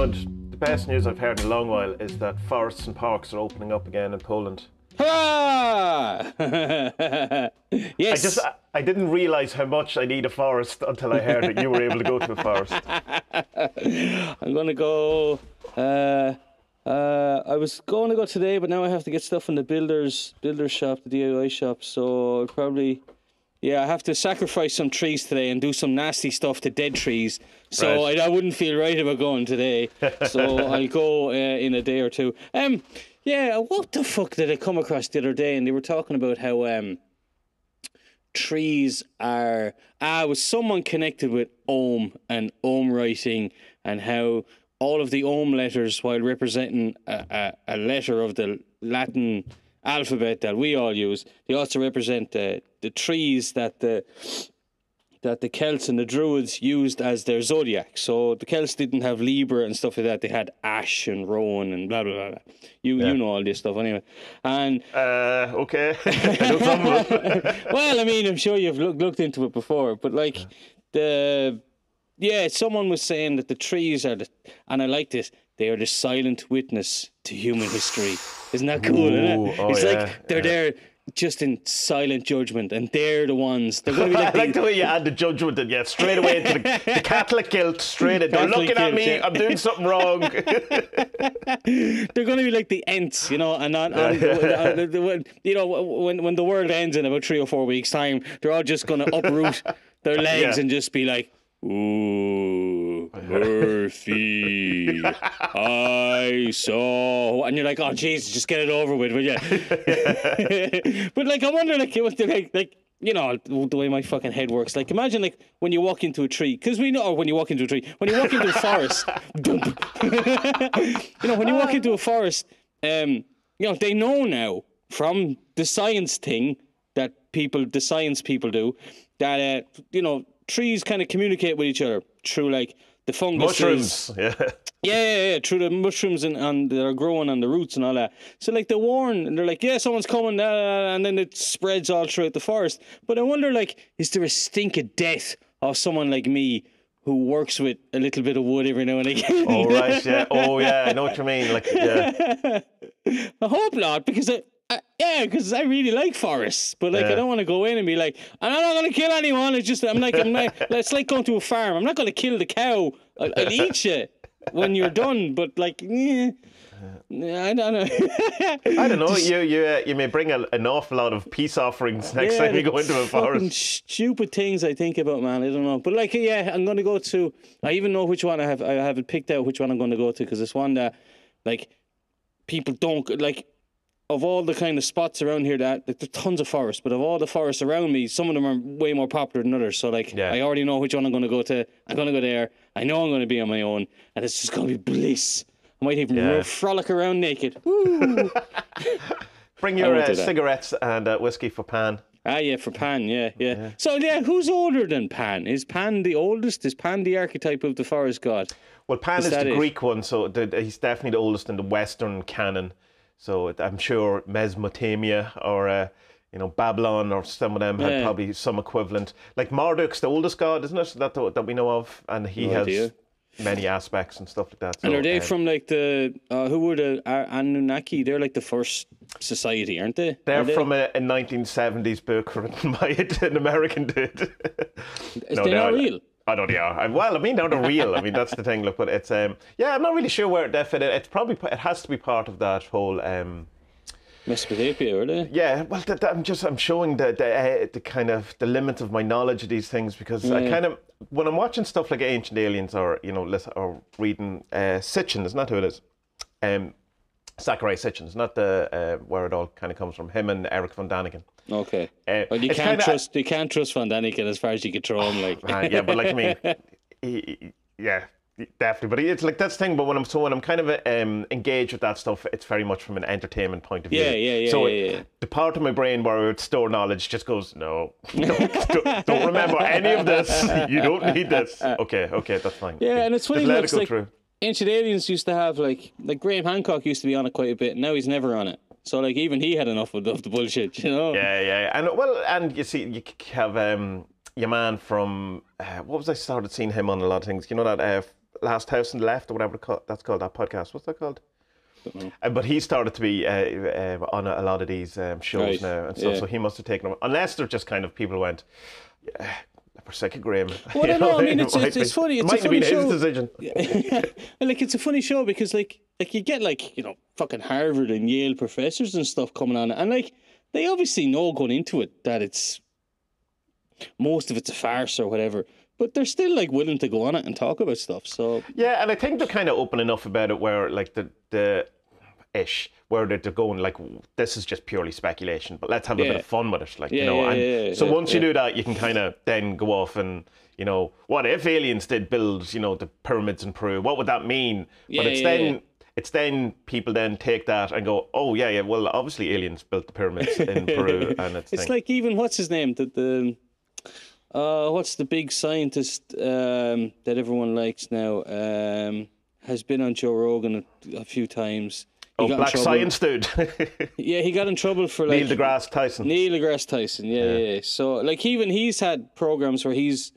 Hunt, the best news I've heard in a long while is that forests and parks are opening up again in Poland. Hurrah! yes. I just I, I didn't realize how much I need a forest until I heard that you were able to go to a forest. I'm gonna go. Uh, uh, I was going to go today, but now I have to get stuff in the builders builder shop, the DIY shop. So I'll probably, yeah, I have to sacrifice some trees today and do some nasty stuff to dead trees. So Right. I, I wouldn't feel right about going today. So I'll go uh, in a day or two. Um, yeah, what the fuck did I come across the other day? And they were talking about how um trees are ah was someone connected with Ogham and Ogham writing and how all of the Ogham letters while representing a, a, a letter of the latin alphabet that we all use they also represent the, the trees that the that the Celts and the Druids used as their zodiac. So the Celts didn't have Libra and stuff like that. They had Ash and Rowan and blah blah blah. blah. You you know all this stuff anyway. And Uh, okay. I know some of it. well, I mean, I'm sure you've look, looked into it before, but like the yeah, someone was saying that the trees are the, and I like this. They are the silent witness to human history. Isn't that cool? isn't it? oh it's yeah, like they're there just in silent judgment, and they're the ones. They're going to be I like, like the, way you add the judgment in, yeah, straight away into the, the Catholic guilt, straight in. They're Catholic looking at me, yeah. I'm doing something wrong. they're going to be like the ents, you know, and on, on, on the, the, when- you know when when the world ends in about three or four weeks' time, they're all just going to uproot their legs Yeah. and just be like, "Ooh, Murphy, I saw," and you're like, "Oh, Jesus, just get it over with, will you?" but like, I wonder, like, what like, like. You know the way my fucking head works. Like, imagine like when you walk into a tree, because we know, or when you walk into a tree, when you walk into a forest, you know, when you walk into a forest, um, you know, they know now from the science thing that people, the science people do, that, uh, you know, trees kind of communicate with each other through like the fungus. Mushrooms. Yeah. Yeah, yeah, yeah, through the mushrooms and, and that are growing on the roots and all that. So like they warn and they're like, yeah, someone's coming, uh, and then it spreads all throughout the forest. But I wonder, like, is there a stink of death of someone like me who works with a little bit of wood every now and again? Oh, right, yeah. Oh, yeah, I know what you mean. Like, yeah. I hope not, because I, I yeah, because I really like forests, but like I don't want to go in and be like, I'm not going to kill anyone. It's just I'm like I'm like it's like going to a farm. I'm not going to kill the cow. I'll, I'll eat you when you're done. But like, eh, I don't know. I don't know. You you uh, you may bring a, an awful lot of peace offerings next time you go into a forest. Stupid things I think about, man. I don't know, but like, yeah, I'm gonna go to. I even know which one I have. I have it picked out which one I'm going to go to because it's one that, like, people don't like. Of all the kind of spots around here, that like, there's tons of forests, but of all the forests around me, some of them are way more popular than others. So, like, Yeah. I already know which one I'm going to go to. I'm going to go there. I know I'm going to be on my own, and it's just going to be bliss. I might even Yeah. frolic around naked. Bring your uh, cigarettes and uh, whiskey for Pan. Ah, yeah, for Pan, yeah, yeah, So, yeah, who's older than Pan? Is Pan the oldest? Is Pan the archetype of the forest god? Well, Pan Is is, the it? Greek one, so the, he's definitely the oldest in the Western canon. So I'm sure Mesopotamia or uh, you know Babylon or some of them had Yeah. probably some equivalent. Like Marduk's the oldest god, isn't it? That that we know of, and he No has idea. many aspects and stuff like that. And are they um, from like the uh, who were the uh, Anunnaki? They're like the first society, aren't they? They're Are they? from a, a 1970s book written by an American dude. Is No, they not are- real? I don't know. I- Well, I mean, they're not real. I mean, that's the thing. Look, but it's um, yeah, I'm not really sure where they fit in. It's probably it has to be part of that whole um, Mesopotamia, really? yeah. Well, that, that- I'm just I'm showing the the, uh, the kind of the limit of my knowledge of these things because I kind of when I'm watching stuff like Ancient Aliens or you know listen, or reading uh, Sitchin, isn't that who it is? Um, Zecharia Sitchin, is not the uh, where it all kind of comes from. Him and Eric von Daniken. Okay. Uh, Well, you can't kinda- trust you can't trust Van Daniken as far as you can throw him. Like, Uh, yeah, but like I mean, he, he- yeah, definitely. But it's like that's the thing. But when I'm so when I'm kind of um, engaged with that stuff, it's very much from an entertainment point of view. Yeah, yeah, yeah, So yeah, it- yeah. the part of my brain where I would store knowledge just goes, no, don't, don't, don't remember any of this. You don't need this. Okay, okay, that's fine. Yeah, and it's funny. Just let it go like through. Ancient Aliens used to have like like Graham Hancock used to be on it quite a bit. and Now he's never on it. So like even he had enough of the, of the bullshit, you know. Yeah, yeah, and well, and you see, you have um, your man from uh, what was I started seeing him on a lot of things. You know that uh, Last House on the Left or whatever call- that's called. That podcast. What's that called? Uh, but he started to be uh, uh, on a, a lot of these um, shows Right, now and stuff. yeah. So he must have taken them. Unless they're just kind of people who went. Yeah, Forsaken Graham. Well, I You know, I mean, it's- it's- it's funny, It it's a might have been funny his show. decision. And, like it's a funny show because like like you get like you know fucking Harvard and Yale professors and stuff coming on, and like they obviously know going into it that it's most of it's a farce or whatever, but they're still like willing to go on it and talk about stuff. So Yeah, and I think they're kind of open enough about it where like the the ish where they're, going like this is just purely speculation, but let's have a bit of fun with it, like Yeah, you know. and so once you do that, you can kind of then go off and you know what if aliens did build you know the pyramids in Peru? What would that mean? But it's then. It's then people then take that and go, oh yeah, yeah. Well, obviously aliens built the pyramids in Peru, and it's, it's like even what's his name the the uh what's the big scientist um that everyone likes now um has been on Joe Rogan a, a few times. Oh, black science dude, Yeah, he got in trouble for like Neil deGrasse Tyson. Neil deGrasse Tyson, yeah, yeah. yeah. So like even he's had programs where he's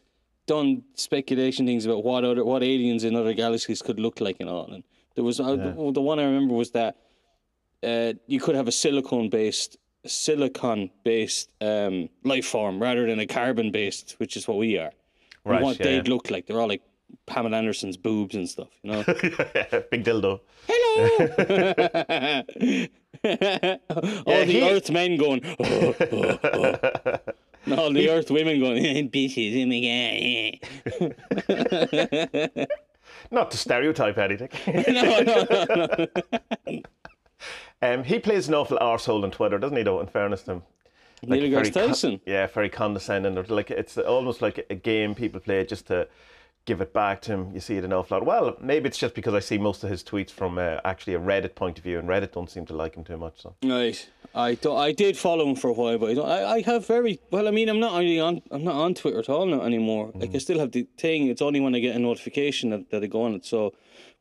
done speculation things about what other what aliens in other galaxies could look like and all. And there was uh, the, the one I remember was that uh, you could have a silicone based silicon based um, life form rather than a carbon based, which is what we are. Right, what they'd look like. They're all like Pamela Anderson's boobs and stuff, you know. Big dildo. Hello. all Yeah, the he- Earth men going. "Oh, oh, oh." And all the Earth women going. Bitches, oh my god. Not to stereotype anything. no, no, no, no. Um, he plays an awful arsehole on Twitter, doesn't he? Though, in fairness to him. Neil very deGrasse con- yeah, very condescending. Like it's almost like a game people play just to give it back to him. You see it an awful lot. Well, maybe it's just because I see most of his tweets from uh, actually a Reddit point of view, and Reddit don't seem to like him too much. So Right. I do, I did follow him for a while, but I, don't, I I have very well. I mean, I'm not really on. I'm not on Twitter at all now anymore. Like Mm. I still have the thing. It's only when I get a notification that, that I go on it. So,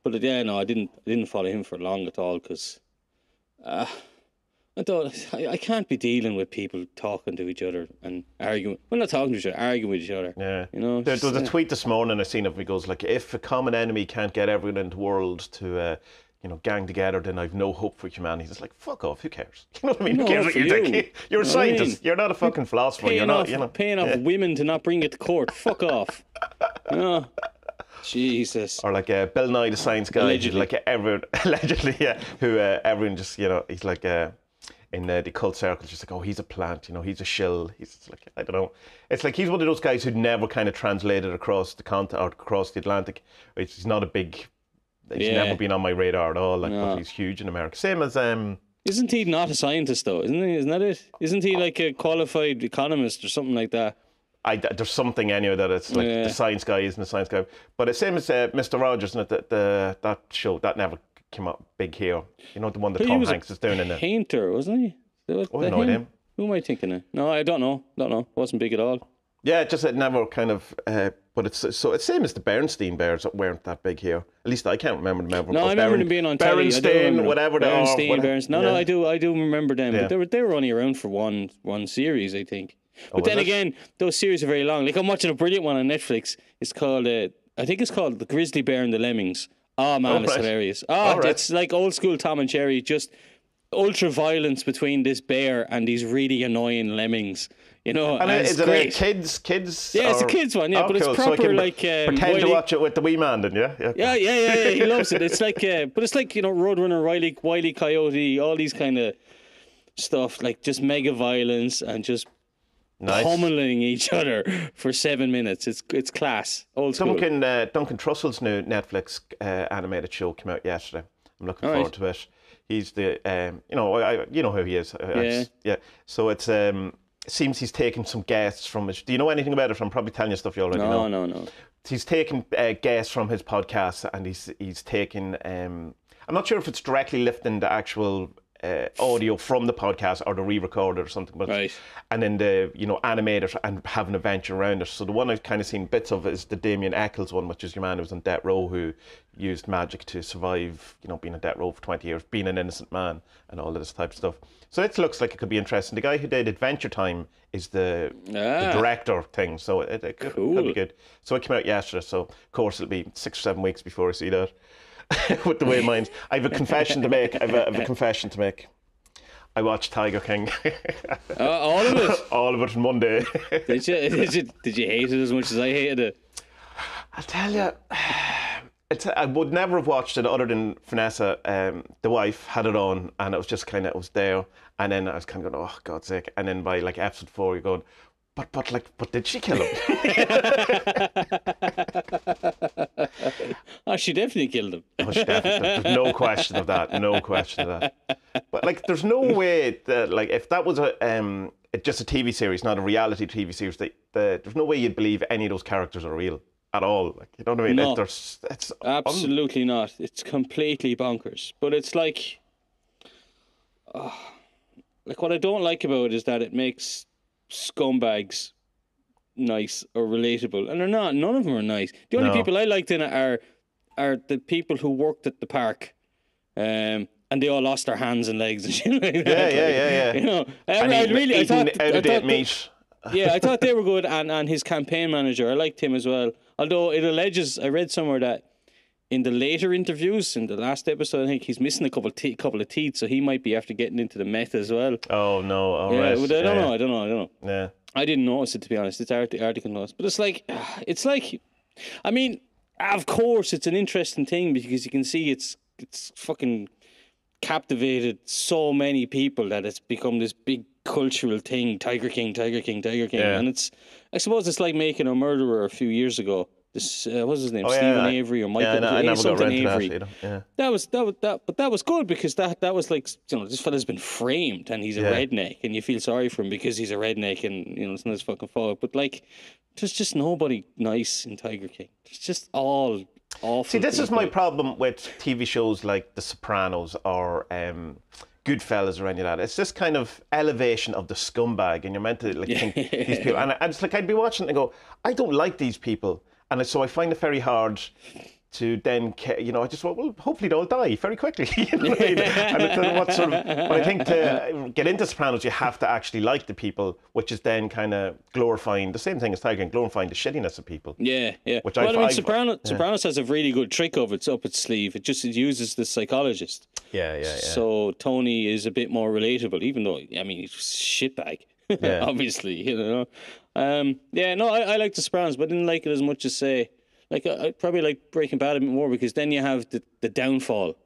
but yeah, no, I didn't. I didn't follow him for long at all because, uh, I don't. I, I can't be dealing with people talking to each other and arguing. We're not talking to each other, arguing with each other. yeah, You know, There, there was a tweet this morning I seen of me goes like, if a common enemy can't get everyone in the world to. Uh, you know, gang together, then I've no hope for humanity. It's like, fuck off, who cares? You know what I mean? No, who cares what you you. think? You're a what I mean? scientist. You're not a fucking philosopher. You're not, off, you know. paying off women to not bring it to court. Fuck off. You know? Jesus. Or like uh, Bill Nye the Science Guy, Allegedly. like uh, everyone allegedly, yeah, who uh, everyone just you know he's like uh, in uh, the cult circles, just like oh he's a plant, you know he's a shill, he's like I don't know, it's like he's one of those guys who'd never kind of translated across the continent or across the Atlantic. It's, he's not a big, he's Yeah. never been on my radar at all. Like, No. but he's huge in America. Same as um, Isn't he not a scientist though? Isn't he? Isn't that it? Isn't he like a qualified economist or something like that? I, there's something anyway that it's like Yeah. the science guy isn't a science guy, but it's same as uh, Mr. Rogers, isn't it? The, the that show that never came up big here. You know the one that Tom was Hanks is doing in it. Painter, wasn't he? Was Oh, no idea. him? Who am I thinking of? No, I don't know. Don't know. Wasn't big at all. Yeah, just it never kind of. Uh, but it's so it's same as the Bernstein Bears that weren't that big here. At least I can't remember them ever. No, I remember Beren- them being on telly. I do Berenstain, remember whatever they are. Bernstein, whatever- Berens- No, yeah. no, I do. I do remember them. Yeah. But they were they were only around for one one series, I think. But was then again, those series are very long. Like I'm watching a brilliant one on Netflix. It's called. Uh, I think it's called The Grizzly Bear and the Lemmings. Oh man, Oh, it's right. hilarious. Oh, right. it's like old school Tom and Jerry. Just ultra violence between this bear and these really annoying lemmings. You know, And and is it's it a kids? Kids? Yeah, it's a kids one, yeah, Oh, but it's cool. So proper can like, um, pretend to watch it with the wee man, then yeah, yeah. Yeah, yeah, yeah, yeah. He loves it. It's like, uh, but it's like you know, Roadrunner, Riley, Wiley Coyote, all these kind of stuff, like just mega violence and just nice. pummeling each other for seven minutes. It's it's class, old school. Duncan uh, Duncan Trussell's new Netflix uh, animated show came out yesterday. I'm looking All forward to it. He's the um, you know I, you know who he is. I- Yeah. yeah. So it's um it seems he's taken some guests from his. Do you know anything about it? I'm probably telling you stuff you already know. No, no, no. he's taken uh, guests from his podcast and he's he's taken um I'm not sure if it's directly lifting the actual uh, audio from the podcast or the re-recorded or something. But Right. and then the you know animate it and have an adventure around it. So the one I've kind of seen bits of is the Damien Echols one, which is your man who was on death row who used magic to survive, you know, being on death row for twenty years, being an innocent man, and all of this type of stuff. So it looks like it could be interesting. The guy who did Adventure Time is the, the Ah. director thing, so it, it could, could be good. So it came out yesterday, so of course it'll be six or seven weeks before I see that. With the way mine's, I have a confession to make. I have a, I have a confession to make. I watched Tiger King, Uh, all of it. all of it in one day. Did you, did you? Did you hate it as much as I hated it? I'll tell you, it's, I would never have watched it other than Vanessa, um, the wife, had it on, and it was just kind of, it was there. And then I was kind of going, oh, God's sake. And then by like episode four, you're going, but, but, like, but did she kill him? Oh, she definitely killed him. She definitely did. There's no question of that. No question of that. But like, there's no way that like if that was a um just a TV series, not a reality TV series, that the, there's no way you'd believe any of those characters are real at all. Like, you know what I mean? No. It's Absolutely not. It's completely bonkers. But it's like, ah, like what I don't like about it is that it makes scumbags nice or relatable, and they're not. None of them are nice. The only No. people I liked in it are are the people who worked at the park, um, and they all lost their hands and legs and shit like that. Yeah, yeah, yeah, yeah. You know, I, and I really, I thought, out of date meat. yeah, I thought they were good, and, and his campaign manager, I liked him as well. Although it alleges, I read somewhere that in the later interviews, in the last episode, I think he's missing a couple of te- couple of teeth, so he might be after getting into the meth as well. Oh no! All Yeah, right. I don't yeah, know. I don't know. I don't know. Yeah. I didn't notice it to be honest. It's art- the article notes, but it's like, it's like, I mean, of course, it's an interesting thing because you can see it's it's fucking captivated so many people that it's become this big cultural thing. Tiger King, Tiger King, Tiger King, Yeah. and it's I suppose it's like making a murderer a few years ago. This uh, what's his name, Oh, Steven I- Avery or Yeah, Michael I, I never something to that Avery. Yeah. That was that was that, but that was good because that that was like you know this fella's been framed and he's a Yeah. redneck and you feel sorry for him because he's a redneck and you know it's not his fucking fault. But like, there's just nobody nice in Tiger King. It's just all awful. See, this is my problem with TV shows like The Sopranos or um, Goodfellas or any of that. It's this kind of elevation of the scumbag, and you're meant to like think these people. And, I- and it's like I'd be watching and go, I don't like these people, and so I find it very hard to then, you know, I just thought, well, hopefully they'll die very quickly. you know I mean? And I what sort of, but I think to get into Sopranos, you have to actually like the people, which is then kind of glorifying the same thing as Tiger, and glorifying the shittiness of people. Yeah, yeah. Which I well, I mean, find- Sopranos, Sopranos has a really good trick of its up its sleeve. It just it uses the psychologist. Yeah, yeah, yeah. So Tony is a bit more relatable, even though I mean he's shitbag. Yeah. Obviously, you know. Um, yeah, no, I, I like the Sopranos, but I didn't like it as much as say like I, I probably like Breaking Bad a bit more because then you have the, the downfall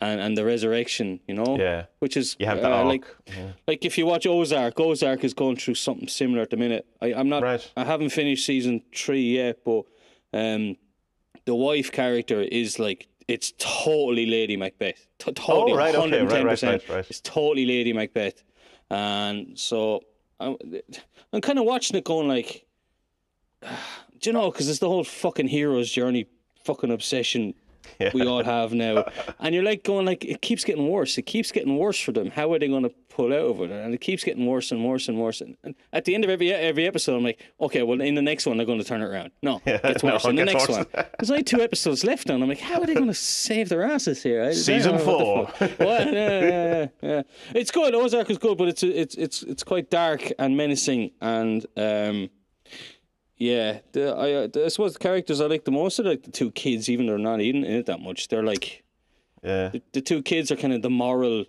and, and the resurrection, you know. Yeah. Which is You have the uh, like like if you watch Ozark, Ozark is going through something similar at the minute. I, I'm not Right. I haven't finished season three yet, but um the wife character is like it's totally Lady Macbeth. T- totally, Oh, right, okay, right, 110%. right, right, right. It's totally Lady Macbeth, and so I'm, I'm kind of watching it, going like, do you know? Because it's the whole fucking hero's journey, fucking obsession we all have now, and you're like going like it keeps getting worse. It keeps getting worse for them. How are they going to pull out of it? And it keeps getting worse and worse and worse. And, and at the end of every every episode, I'm like, okay, well, in the next one, they're going to turn it around. No, it gets no, worse. it in the next worse. one, there's only two episodes left, and I'm like, how are they going to save their asses here? I Season four. Yeah, yeah, yeah, yeah. It's good. Ozark is good, but it's it's it's it's quite dark and menacing, and um, yeah. The, I uh, the, I suppose the characters I like the most are like the two kids, even though they're not in it that much. They're like Yeah. the, the two kids are kind of the moral.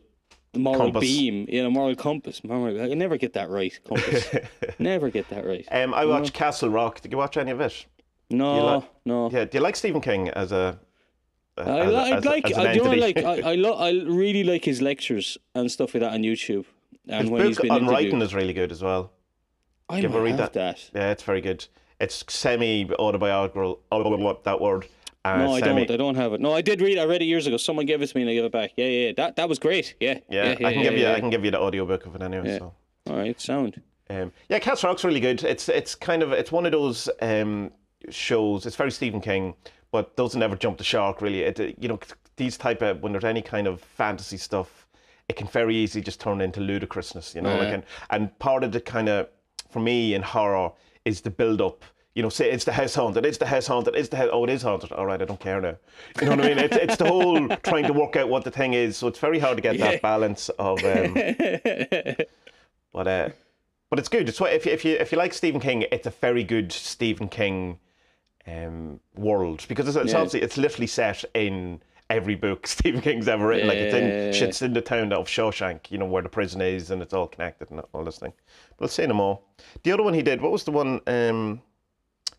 The moral Compass. beam, yeah, the moral compass. Moral, I never get that right. Compass, never get that right. Um, I watched Castle Rock. Did you watch any of it? No, like- no. Yeah. Do you like Stephen King as a? I, as li- as like, as I, do you know, like, I, I, lo- I really like his lectures and stuff like that on YouTube. And His when he's book been on writing is really good as well. I Give a read have that. that. Yeah, it's very good. It's semi autobiographical. That word. Uh, No, I semi, don't. I don't have it. No, I did read. I read it years ago. Someone gave it to me and I gave it back. Yeah, yeah. yeah. That that was great. Yeah, Yeah, yeah. I can yeah, give you. yeah, I can give you the audiobook of it anyway. Yeah. So. All right, sound. Um, yeah, Castle Rock's really good. It's it's kind of it's one of those um, shows. It's very Stephen King, but doesn't ever jump the shark. Really, it, you know these type of when there's any kind of fantasy stuff, it can very easily just turn into ludicrousness, you know. Like, and, and part of the kind of, for me in horror, is the build up. You know, say it's the house haunted, it's the house haunted, it's the house, oh, it is haunted. All right, I don't care now. You know what I mean? It's, it's the whole trying to work out what the thing is. So it's very hard to get that balance of. Um, but uh, but it's good. It's what if you, if you if you like Stephen King, it's a very good Stephen King um, world because it's, it's Yeah. obviously it's literally set in every book Stephen King's ever written. Like it's in Yeah. shit's in the town of Shawshank, you know where the prison is, and it's all connected and all this thing. But I'll say no more. The other one he did, what was the one um,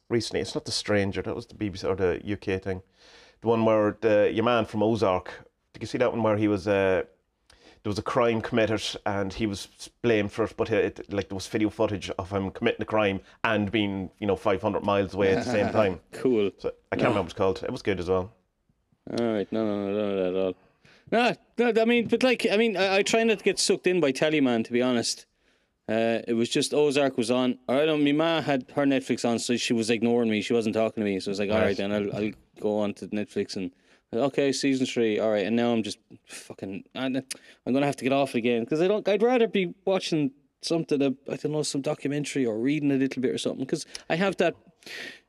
recently? It's not the Stranger. That was the BBC or the UK thing. The one where the your man from Ozark. Did you see that one where he was? Uh, there was a crime committed and he was blamed for it, but it, like there was video footage of him committing the crime and being, you know, 500 miles away at the same time. Cool. So I can't remember what it's called. It was good as well. All right, no, no, no, no, no, at all. No, no, I mean, but like, I mean, I, I try not to get sucked in by telly, man. To be honest, uh, it was just Ozark was on. All right, my ma had her Netflix on, so she was ignoring me. She wasn't talking to me, so I was like, all right, Right. then I'll, I'll go on to Netflix and okay, season three. All right, and now I'm just fucking. I'm gonna have to get off again because I don't. I'd rather be watching something. uh, I don't know, some documentary or reading a little bit or something because I have that.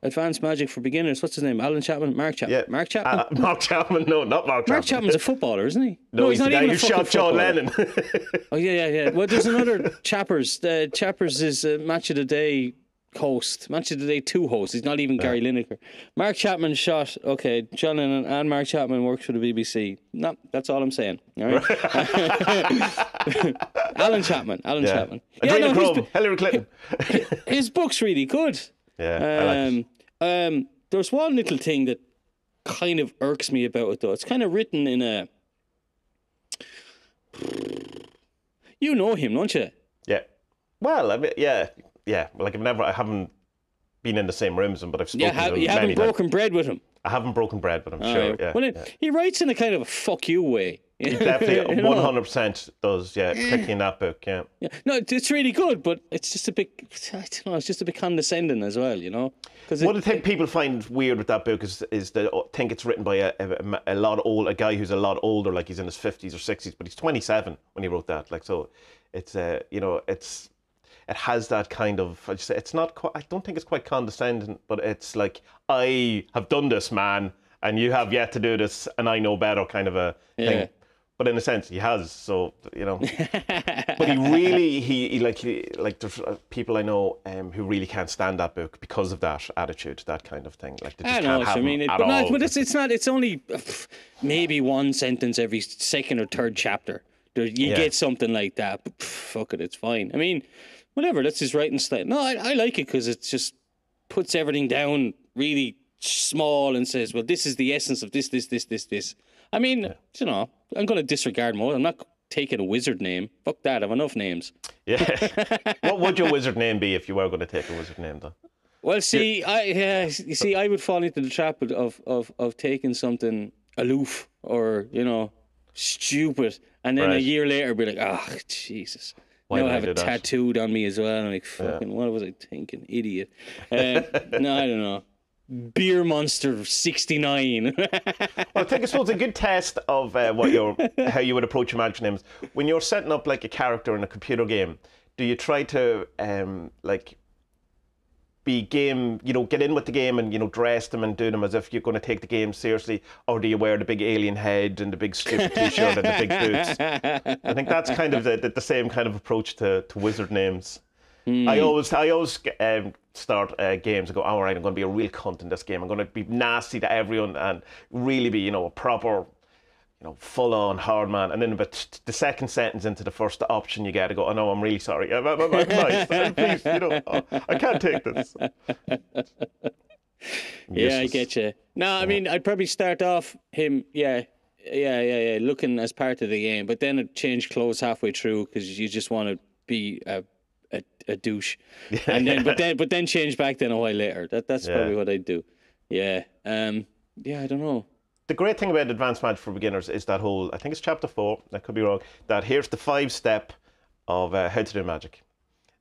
Advanced Magick for Beginners. What's his name? Alan Chapman? Mark Chapman? Yeah. Mark Chapman? Uh, Mark Chapman, no, not Mark Chapman. Mark Chapman's a footballer, isn't he? No, he's, the guy even a shot John. Lennon. Oh yeah, yeah, yeah. Well, there's another Chappers. Uh, Chappers is a match of the day host. Match of the day two host. He's not even Gary Lineker. Mark Chapman shot. Okay, John Lennon and Mark Chapman works for the BBC. No, that's all I'm saying. All right. Alan Chapman. Alan yeah. Chapman. Adrena no, his, Hillary Clinton. his book's really good. Yeah, I like. Um, um, there's one little thing that kind of irks me about it, though. It's kind of written in a. You know him, don't you? Yeah. Well, I mean, yeah, yeah. Like I've never, I haven't been in the same room as him, but I've spoken Yeah, have, to him you many haven't times. broken bread with him. I haven't broken bread, but I'm sure. Yeah, well, it, yeah. he writes in a kind of a fuck you way. He definitely one hundred percent does. Yeah, particularly in that book. Yeah. Yeah. No, it's really good, but it's just a bit. I don't know. It's just a bit condescending as well, you know. Because What I think people find weird with that book is is that I think it's written by a, a, a lot old a guy who's a lot older, like he's in his fifties or sixties, but he's twenty seven when he wrote that. Like so, it's uh, you know it's it has that kind of I just say it's not quite. I don't think it's quite condescending, but it's like I have done this, man, and you have yet to do this, and I know better, kind of a Yeah. thing. But in a sense, he has. So you know. but he really he, he like he, like there's uh, people I know um, who really can't stand that book because of that attitude, that kind of thing. Like they just I know can't what have you mean. It, at but, all. not, but it's it's not. It's only maybe one sentence every second or third chapter. There, you Yeah. get something like that. But fuck it, it's fine. I mean, whatever. That's his writing style. No, I, I like it because it just puts everything down really small and says, "Well, this is the essence of this, this, this, this, this." I mean, you know, I'm going to disregard more. I'm not taking a wizard name. Fuck that. I've enough names. yeah. what would your wizard name be if you were going to take a wizard name, though? Well, see, I yeah, you see, I would fall into the trap of of of, of taking something aloof or you know stupid, and then a year later be like, oh Jesus. Now I have it that? tattooed on me as well. I'm like, fucking, what was I thinking? Idiot. Uh, no, I don't know. Beer Monster 69. Well, I think I suppose a good test of uh, what your how you would approach imaginary names when you're setting up like a character in a computer game. Do you try to um, like be game, you know, get in with the game and you know dress them and do them as if you're going to take the game seriously, or do you wear the big alien head and the big stupid t-shirt and the big boots? I think that's kind of the, the, the same kind of approach to, to wizard names. I always I always um, start uh, games and go, all right, I'm going to be a real cunt in this game. I'm going to be nasty to everyone and really be, you know, a proper, you know, full on hard man. And then about the second sentence into the first option, you get to go, oh no, I'm really sorry. I'm, I'm, I'm nice. Please, you know, oh, I can't take this. Yeah, I get you. No, I mean, I'd probably start off him, yeah, yeah, yeah, yeah, looking as part of the game, but then it change clothes halfway through because you just want to be a, a, a douche, and then but then but then change back then a while later. That that's probably what I'd do. Yeah, um, yeah, I don't know. The great thing about Advanced Magick for Beginners is that whole, I think it's chapter four, I could be wrong, that here's the five step of uh, how to do magic.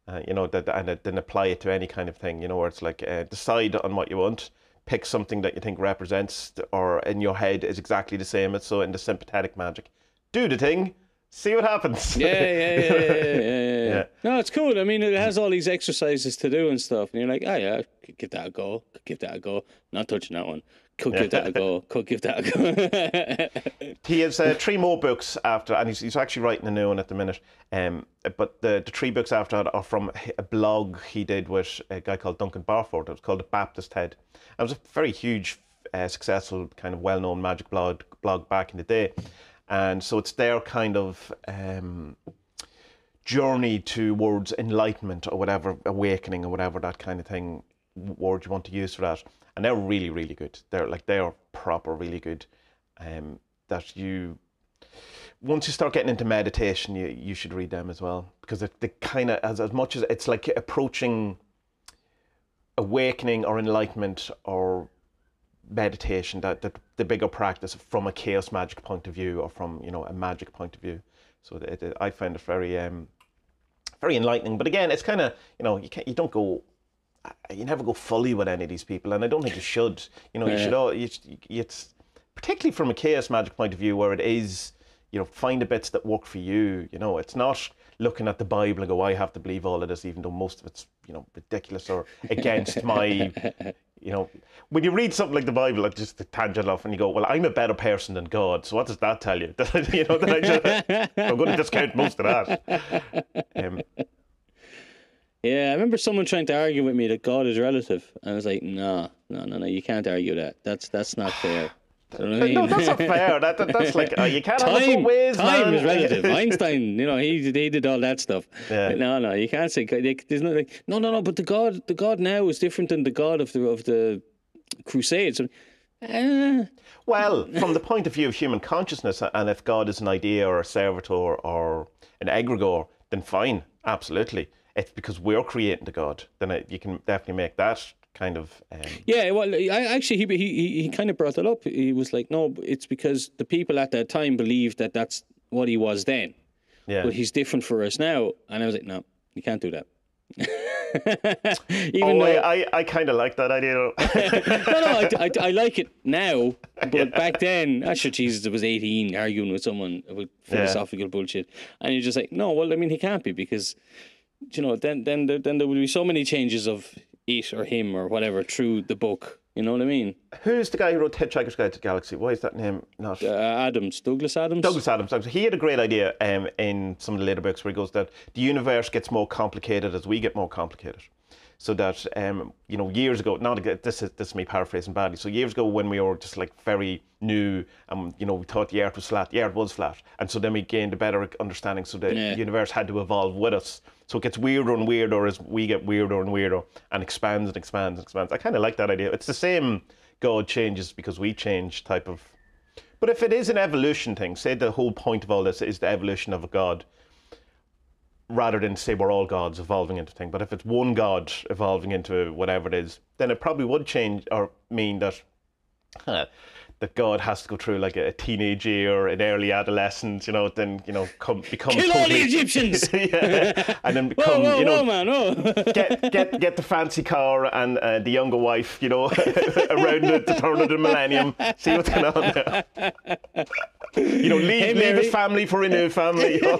Uh, you know, that, and then apply it to any kind of thing, you know, where it's like uh, decide on what you want, pick something that you think represents or in your head is exactly the same as so in the sympathetic magic. Do the thing, See what happens. Yeah, yeah, yeah, yeah, yeah, yeah, yeah. No, it's cool. I mean, it has all these exercises to do and stuff, and you're like, oh yeah, give that a go. Give that a go. Not touching that one. Could give that a go. Could give that a go. He has uh, three more books after, and he's, he's actually writing a new one at the minute. Um, but the, the three books after that are from a blog he did with a guy called Duncan Barford. It was called The Baptist Head. It was a very huge, uh, successful, kind of well known magic blog, blog back in the day. And so it's their kind of um, journey towards enlightenment or whatever, awakening or whatever that kind of thing word you want to use for that. And they're really, really good. They're like they are proper, really good. Um, that you once you start getting into meditation, you you should read them as well because they kind of as as much as it's like approaching awakening or enlightenment or meditation that, that the bigger practice from a chaos magic point of view or from you know a magic point of view so it, it, i find it very um very enlightening but again it's kind of you know you can't you don't go you never go fully with any of these people and i don't think you should. You know you should all you, it's particularly from a chaos magic point of view where it is you know find the bits that work for you you know it's not looking at the bible and go i have to believe all of this even though most of it's you know ridiculous or against my you know. When you read something like the bible like just the tangent off and you go well i'm a better person than god so what does that tell you? You know that I i'm going to discount most of that. Um, yeah, I remember someone trying to argue with me that God is relative, and I was like, no, no, no, no, you can't argue that. That's that's not fair. You know I no that's not fair that, that, that's like uh, you can't have it time, both ways time man. is relative. Einstein, you know, he did, he did all that stuff. Yeah. No, no, you can't say like, there's no like, no, no, no. But the God, the God now is different than the God of the of the Crusades. Uh, Well, from the point of view of human consciousness, and if God is an idea or a servitor or an egregore, then fine, absolutely. It's because we're creating the God. Then it, you can definitely make that kind of. Um, yeah, well, I actually he, he he kind of brought it up. He was like, no, it's because the people at that time believed that that's what he was then, yeah. but he's different for us now. And I was like, no, you can't do that. Even Oh, though, I, I, kind of like that idea. no, no, I, I, I like it now, but back then, actually, Jesus, was 18 arguing with someone with philosophical bullshit. And you're just like, no, well, I mean, he can't be because, you know, then then there, then there would be so many changes of it or him or whatever through the book. You know what I mean? Who's the guy who wrote Hitchhiker's Guide to the Galaxy? Why is that name not? Uh, Adams, Douglas Adams. Douglas Adams. He had a great idea um, in some of the later books where he goes that the universe gets more complicated as we get more complicated. So that um, you know, years ago, not again, this is this is me paraphrasing badly. So years ago, when we were just like very new, and you know, we thought the Earth was flat. The Earth was flat, and so then we gained a better understanding. So the Yeah. universe had to evolve with us. So it gets weirder and weirder as we get weirder and weirder, and expands and expands and expands. I kind of like that idea. It's the same. God changes because we change type of but if it is an evolution thing, say the whole point of all this is the evolution of a god, rather than say we're all gods evolving into thing, but if it's one god evolving into whatever it is, then it probably would change or mean that huh, that God has to go through like a teenage year, or an early adolescence, you know, then you know come become Kill all the Egyptians! yeah, and then become whoa, you know whoa, man, whoa. get get get the fancy car and uh, the younger wife, you know, around the, the turn of the millennium. See what's going on there. You know, leave Hey, leave his family for a new family. well,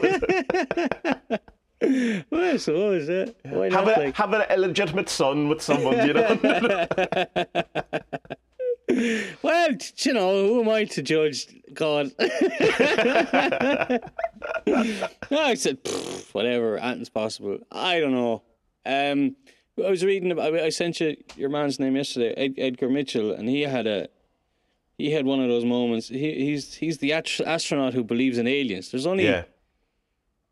I suppose, yeah. Why have not? a like, have an illegitimate son with someone, you know. well, you know, who am I to judge God? no, I said, whatever, anything's possible. I don't know. Um, I was reading about, I sent you your man's name yesterday, Ed, Edgar Mitchell, and he had a, he had one of those moments. He, he's he's the ast- astronaut who believes in aliens. There's only, yeah,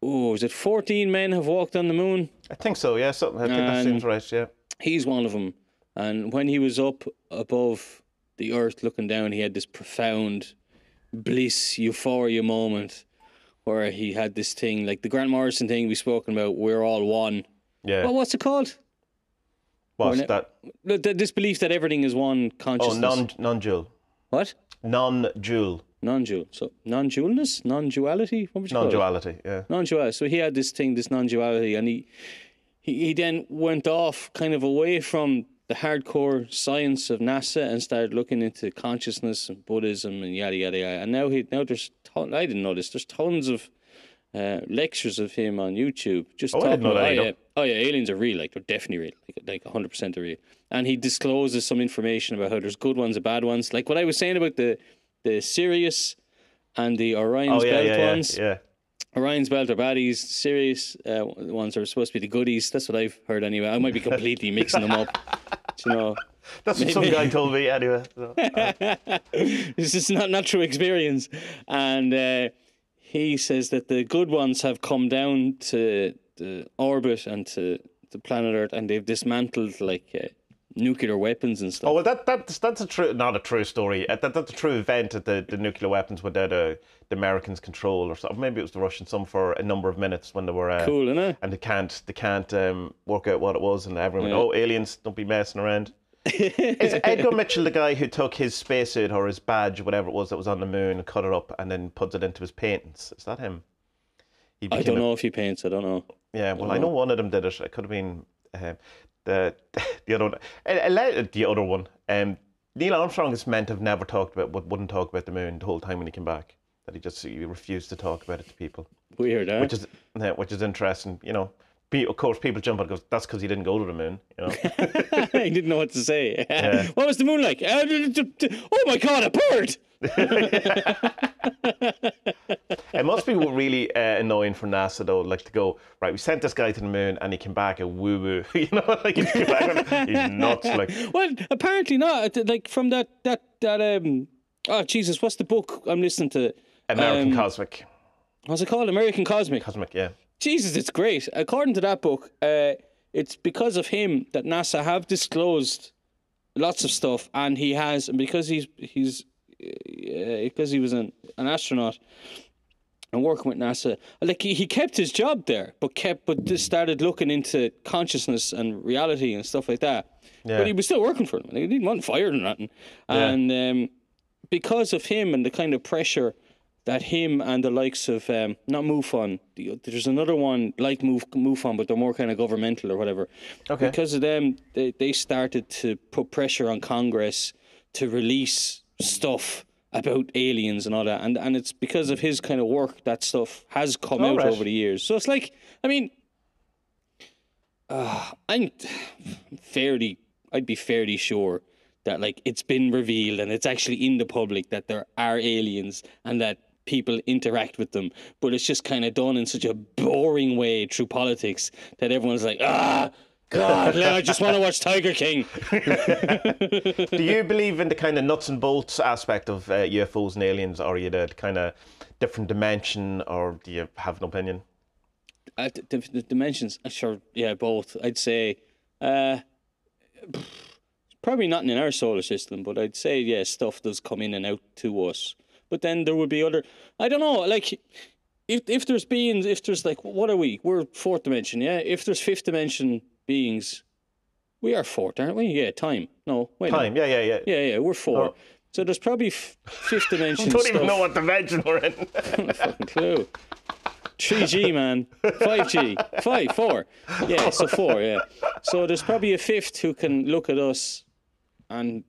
oh, is it 14 men have walked on the moon? I think so. Yeah, something. I think that seems right. Yeah, he's one of them. And when he was up above the earth looking down, he had this profound bliss, euphoria moment where he had this thing like the Grant Morrison thing we've spoken about. We're all one. yeah. Well, what's it called? What's that? This belief that everything is one consciousness. Oh, non non dual, what? non dual, Non-dual. So non-dualness, non-duality. What would you call non it? duality. Yeah, non-duality. So he had this thing, this non-duality, and he, he he then went off kind of away from the hardcore science of NASA and started looking into consciousness and Buddhism and yada yada yada. And now he now there's ton, I didn't know this. There's tons of uh, lectures of him on YouTube. Just Oh, I didn't talking know about, that oh, yeah, oh yeah, aliens are real. Like they're definitely real. Like like hundred percent are real. And he discloses some information about how there's good ones and bad ones. Like what I was saying about the the Sirius and the Orion's Oh yeah, Belt yeah, ones. yeah. Orion's Belt are baddies. Sirius uh, ones are supposed to be the goodies. That's what I've heard anyway. I might be completely mixing them up. You know, That's what some guy told me anyway. so. this is not not true experience. And uh, he says that the good ones have come down to the orbit and to the planet Earth, and they've dismantled like uh, nuclear weapons and stuff. Oh well, that that's that's a true, not a true story. Uh, That, that's a true event that the, the nuclear weapons were there to the Americans control or something. Maybe it was the Russians. Some for a number of minutes when they were uh, cool, isn't it? and they can't they can't um, work out what it was, and everyone went, Yeah. "Oh, aliens! Don't be messing around." Is Edgar Mitchell the guy who took his spacesuit or his badge, whatever it was that was on the moon, and cut it up and then puts it into his paintings? Is that him? I don't a- know if he paints. I don't know. Yeah, well, I know one of them did it. It could have been uh, the the other one. Uh, the other one. Um, Neil Armstrong is meant to have never talked about, would- wouldn't talk about the moon the whole time when he came back. That he just he refused to talk about it to people, Weird, huh? which is yeah, which is interesting. You know, of course, people jump on and goes, "That's because he didn't go to the moon." You know, he didn't know what to say. what was the moon like? Uh, oh my god, a bird! It must be really uh, annoying for NASA though, like to go right. We sent this guy to the moon and he came back a woo woo. You know, like he came back and he's nuts. Like Well, apparently not. Like from that that that um. Oh Jesus, what's the book I'm listening to? American Um, Cosmic, What's it called? American Cosmic. Cosmic, yeah. Jesus, it's great. According to that book, uh, it's because of him that NASA have disclosed lots of stuff, and he has, and because he's he's uh, because he was an, an astronaut and working with NASA, like he, he kept his job there, but kept but just started looking into consciousness and reality and stuff like that. Yeah. But he was still working for them. He didn't want fired or nothing, and um, because of him and the kind of pressure that him and the likes of um, not MUFON, there's another one like Muf, MUFON, but they're more kind of governmental or whatever. Okay. Because of them, they, they started to put pressure on Congress to release stuff about aliens and all that, and and it's because of his kind of work that stuff has come All out right. over the years. So it's like, I mean, uh, I'm fairly, I'd be fairly sure that like it's been revealed and it's actually in the public that there are aliens and that people interact with them, but it's just kind of done in such a boring way through politics that everyone's like, ah. God, now I just want to watch Tiger King. Do you believe in the kind of nuts and bolts aspect of uh, UFOs and aliens, or are you the kind of different dimension, or do you have an opinion? Uh, the, the, dimensions, uh, sure, yeah, both. I'd say, uh, probably not in our solar system, but I'd say, yeah, stuff does come in and out to us. But then there would be other, I don't know, like, if if there's beings, if there's like, what are we? We're fourth dimension, yeah. If there's fifth dimension beings, we are fourth, aren't we? Yeah, time. No, wait, Time, yeah, yeah, yeah. yeah, yeah, we're four. Oh. So there's probably f- fifth I dimension. don't stuff. even know what dimension we're in. No fucking clue. 3G, man. 5G. 5, 4. Yeah, so 4, yeah. So there's probably a fifth who can look at us and.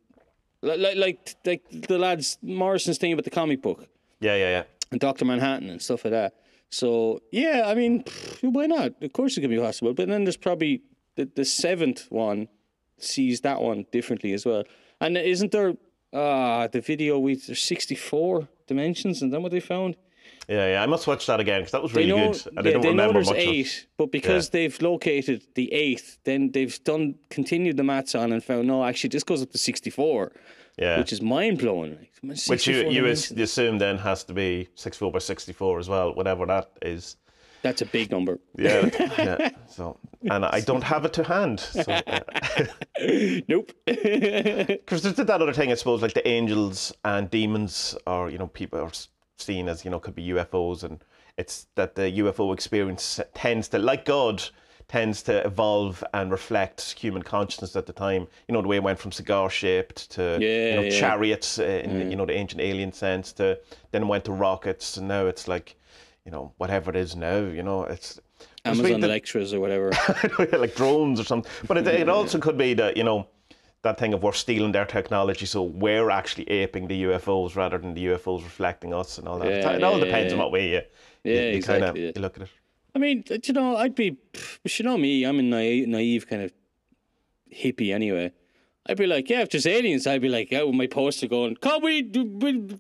Like, like, like, the lads, Morrison's thing about the comic book yeah, yeah, yeah. and Dr. Manhattan and stuff like that. So, yeah, I mean, why not? Of course it can be possible. But then there's probably the, the seventh one sees that one differently as well. And isn't there, ah, the video, with there's 64 dimensions, and then what they found? Yeah, yeah. I must watch that again because that was really know, good. I yeah, know remember there's much of eight, but because they've located the eighth, then they've done continued the maths on and found no, actually this goes up to sixty four, Yeah. which is mind blowing. Like, Which you you dimensions. you assume then has to be 64 by 64 as well, whatever that is. That's a big number. Yeah, yeah. So, and I don't have it to hand. So, uh, nope. Because there's that other thing, I suppose, like the angels and demons, or you know, people are seen as you know could be UFOs, and it's that the UFO experience tends to, like God, tends to evolve and reflect human consciousness at the time. You know, the way it went from cigar shaped to Yeah, you know yeah. chariots uh, in the, you know the ancient alien sense to then it went to rockets, and now it's like you know whatever it is now. You know, it's. Amazon Electras or whatever. like drones or something. But it, it also could be that you know that thing of we're stealing their technology, so we're actually aping the UFOs rather than the UFOs reflecting us and all that. Yeah, it all yeah, depends yeah, on what way you, you, Yeah, you exactly, kind of you look at it. I mean, uh, you know, I'd be, you know me, I'm a naive, naive kind of hippie anyway. I'd be like, yeah, if there's aliens, I'd be like, yeah, with my poster going, come we, we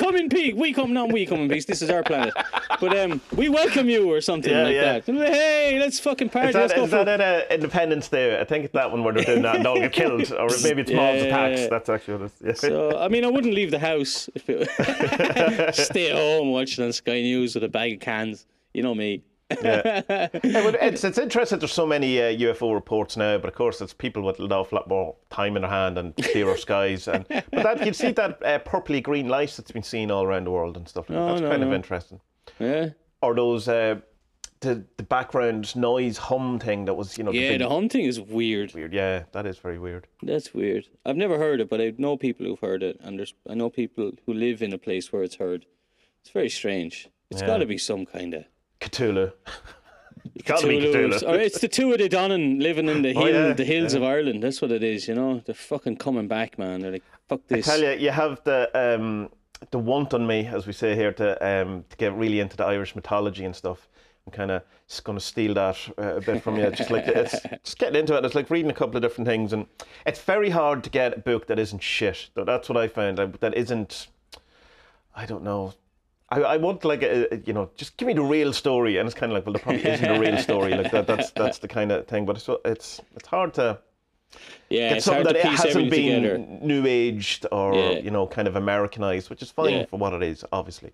come in peace, we come, not we come in peace. This is our planet, but um, we welcome you or something Yeah, like yeah. that. Hey, let's fucking party. Is that, let's go is for that at uh, Independence Day? I think it's that one where they're doing that and they'll get killed, or maybe it's Yeah, yeah, attacks. That's actually what it is. So I mean, I wouldn't leave the house if it stay at home watching on Sky News with a bag of cans. You know me. Yeah, but it's, it's interesting there's so many uh, UFO reports now, but of course it's people with an awful lot more time in their hand and clearer skies. And but that you see that uh, purpley green light that's been seen all around the world and stuff. Like that. That's no, kind of interesting. Yeah, Or those uh, the the background noise hum thing that was you know the yeah. big The hunting is weird. weird. Yeah, that is very weird. That's weird. I've never heard it, but I know people who've heard it, and there's I know people who live in a place where it's heard. It's very strange. It's Yeah. got to be some kind of. Cthulhu. It's gotta be Cthulhu. Or it's the Tuatha Dé Danann living in the hill, Oh, yeah, the hills of Ireland. That's what it is, you know. They're fucking coming back, man. They're like, fuck this. tell you, you have the um, the want on me, as we say here, to um, to get really into the Irish mythology and stuff. I'm kind of just going to steal that uh, a bit from you. Just like it's just getting into it. It's like reading a couple of different things, and it's very hard to get a book that isn't shit. That's what I found. That isn't. I don't know. I, I want like a, a- you know just give me the real story, and it's kind of like well there probably isn't a real story like that. That's that's the kind of thing. But it's it's it's hard to yeah, get it's something that it hasn't been together. new aged or Yeah. you know kind of Americanized, which is fine Yeah. for what it is, obviously.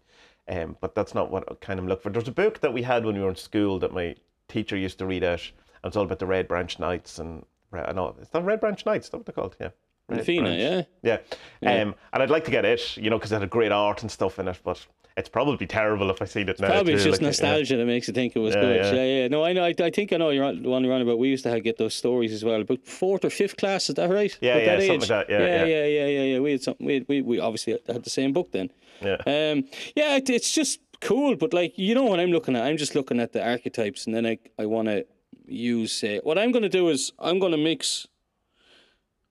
Um, but that's not what I kind of look for. There's a book that we had when we were in school that my teacher used to read out, and it's all about the Red Branch Knights and I know it's the Red Branch Knights. Is that what they're called? Yeah. Branch. yeah. Yeah. Yeah. Um, and I'd like to get it, you know, because it had great art and stuff in it, but it's probably terrible if I see it now. Probably it's too, just like, yeah. nostalgia that makes you think it was Yeah, good. yeah. Yeah. yeah, No, I know. I, I think I know you're on, the one you're on about. We used to have, get those stories as well. About fourth or fifth class, is that right? Yeah, About yeah, that something age? like that, yeah, yeah, yeah. yeah, yeah, yeah, yeah. We had something. We, had, we we obviously had the same book then. Yeah. Um, yeah, it, it's just cool. But like you know what I'm looking at, I'm just looking at the archetypes, and then I I want to use. Uh, what I'm going to do is I'm going to mix.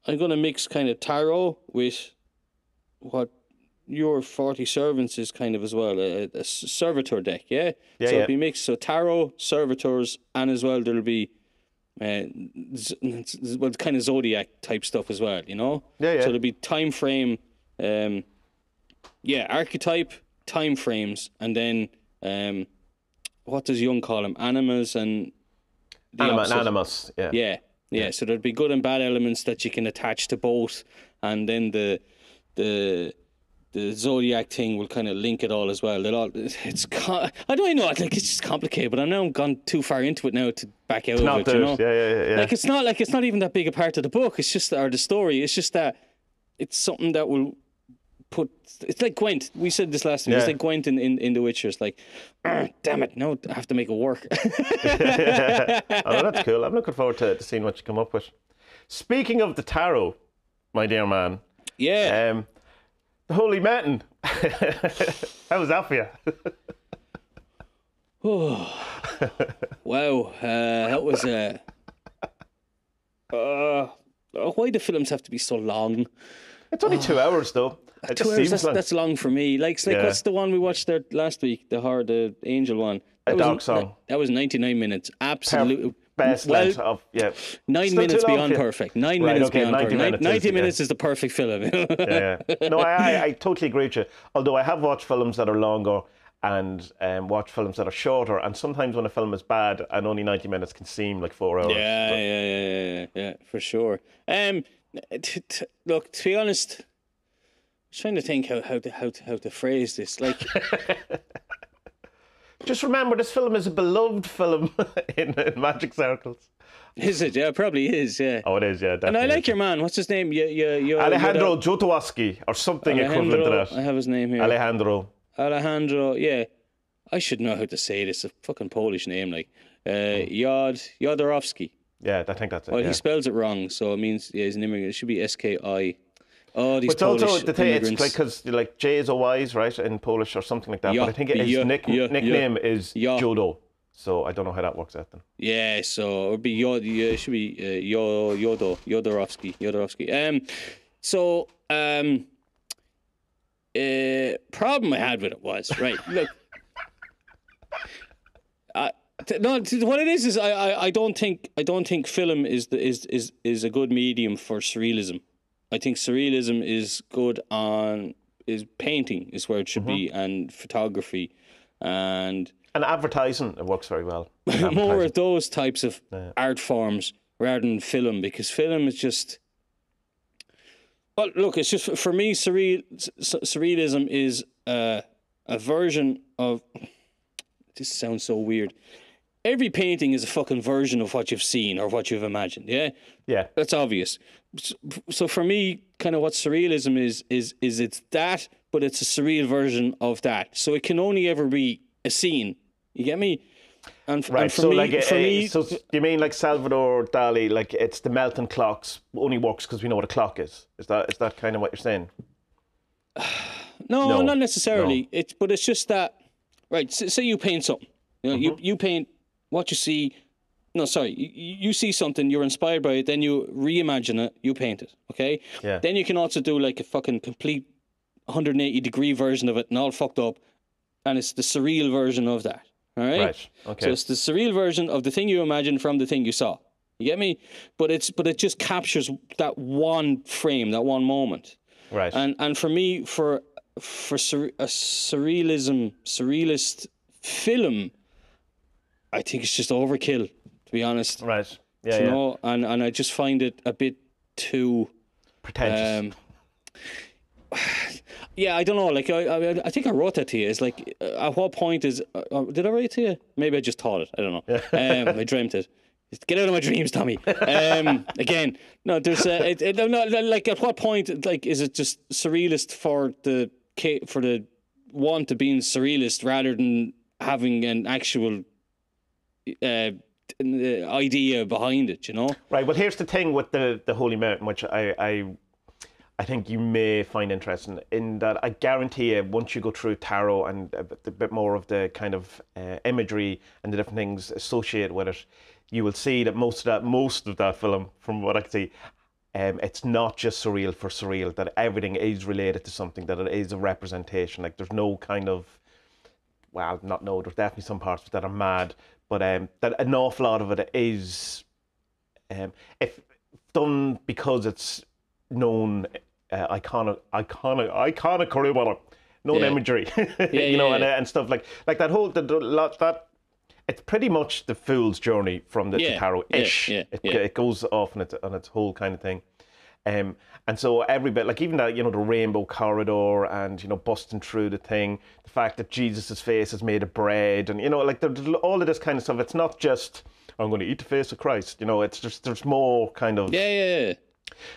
I'm going to mix kind of tarot with what your 40 servants is kind of as well a, a servitor deck yeah, Yeah, so yeah. it'll be mixed so tarot servitors and as well there'll be uh, z- z- well kind of zodiac type stuff as well you know Yeah, yeah. so there'll be time frame um yeah archetype time frames and then um what does Jung call them animals and Anima, animus. Yeah. Yeah, yeah. So there'd be good and bad elements that you can attach to both, and then the the the zodiac thing will kind of link it all as well. They'll all it's co- I don't even know. I think it's just complicated, but I know I've gone too far into it now to back out Not of it. do You know, yeah, yeah. yeah. like it's not like it's not even that big a part of the book. It's just or the story. It's just that it's something that will put. It's like Gwent. We said this last time. It's like Gwent in, in, in The Witcher. It's like, "Ah, damn it, no, I have to make it work. oh, that's cool. I'm looking forward to, to seeing what you come up with. Speaking of the tarot, my dear man, yeah. um, the Holy Mountain. How was that for you? Wow, uh, that was Uh, uh, why do films have to be so long? It's only two hours though. It Two hours, that's, long. that's long for me. Like, like Yeah. what's the one we watched there last week? The horror, the angel one. That A was Dark Song. That was 99 minutes. Absolutely. Best well, of yeah. Nine Still minutes beyond perfect. Nine Right, minutes okay, beyond 90 perfect. minutes is- 90 yeah. minutes is the perfect film. yeah, yeah. No, I, I, I totally agree with you. Although I have watched films that are longer and um, watched films that are shorter, and sometimes when a film is bad and only 90 minutes can seem like four hours. Yeah, yeah, yeah, yeah, yeah, yeah, for sure. Um, t- t- look, to be honest, trying to think how how to how to, how to phrase this. Like, Just remember, this film is a beloved film in, in magic circles. is it? Yeah, it probably is. Yeah. Oh, it is, yeah. and I like your man. What's his name? You, you, you, Alejandro Jodorowsky or something equivalent to that. I have his name here. Alejandro. Alejandro. Yeah, I should know how to say it. It's a fucking Polish name, like uh, Yod Jodorowsky. Yeah, I think that's it. Well, yeah. he spells it wrong, so it means yeah, he's an immigrant. It should be S K I. Oh, these But it's also the thing. It's like because like J is a Y's right in Polish or something like that. Yeah, but I think his yeah, nick, yeah, nickname is. Jodo. So I don't know how that works out then. Yeah, so it would be Yod, yeah, it should be uh, Yo Yodo Yodorovsky Yodorovsky. Um, so um, uh, problem I had with it was right. Look, I, no, what it is is I, I, I don't think I don't think film is the, is is is a good medium for surrealism. I think surrealism is good on is painting is where it should be and photography and And advertising, it works very well. more of those types of art forms rather than film because film is just well look it's just for me surreal surrealism is uh, a version of this sounds so weird every painting is a fucking version of what you've seen or what you've imagined yeah yeah. that's obvious so, so for me kind of what surrealism is is is it's that but it's a surreal version of that so it can only ever be a scene you get me and, Right. and for so me, like, for me so s- you mean like Salvador Dali? Like it's the melting clocks only works because we know what a clock is. Is that is that kind of what you're saying? No, No, not necessarily. It's but it's just that right. Say you paint something. You know, Mm-hmm. you you paint what you see. No, sorry. You, you see something, you're inspired by it, then you reimagine it, you paint it. Okay. Yeah. Then you can also do like a fucking complete 180 degree version of it, and all fucked up, and it's the surreal version of that. All right. Right. Okay. So it's the surreal version of the thing you imagine from the thing you saw. You get me? But it's but it just captures that one frame, that one moment. right. And and for me, for for sur- a surrealism, surrealist film, I think it's just overkill. To be honest, right. Yeah. you Yeah. know, and and I just find it a bit too. Pretentious. Um, yeah, I don't know. Like I, I, I think I wrote that to you. It's like, uh, at what point is? Uh, uh, did I write it to you? Maybe I just thought it. I don't know. Um, I dreamt it. Get out of my dreams, Tommy. Um, again, no. There's uh, it, it, no, no, like at what point, like, is it just surrealist for the for the want of being surrealist rather than having an actual uh, uh, idea behind it? You know? Right. Well, here's the thing with the the Holy Mountain, which I I, I think you may find interesting in that I guarantee you, once you go through tarot and a bit, a bit more of the kind of uh, imagery and the different things associated with it, you will see that most of that most of that film, from what I can see. Um, it's not just surreal for surreal, that everything is related to something, that it is a representation. Like there's no kind of well, not no, there's definitely some parts that are mad, but um, that an awful lot of it is, um, if done because it's known, uh, iconic, iconic, iconic Caribbean, known Yeah. imagery, you yeah, know, yeah. and, and stuff like like that whole the, the lot that. It's pretty much the fool's journey from the Yeah, tarot ish. yeah, yeah, it, yeah. it goes off on its on its whole kind of thing. Um, and so every bit, like even that, you know, the rainbow corridor and, you know, busting through the thing, the fact that Jesus' face is made of bread and, you know, like all of this kind of stuff. It's not just, I'm going to eat the face of Christ, you know, it's just, there's more kind of. Yeah, yeah, yeah.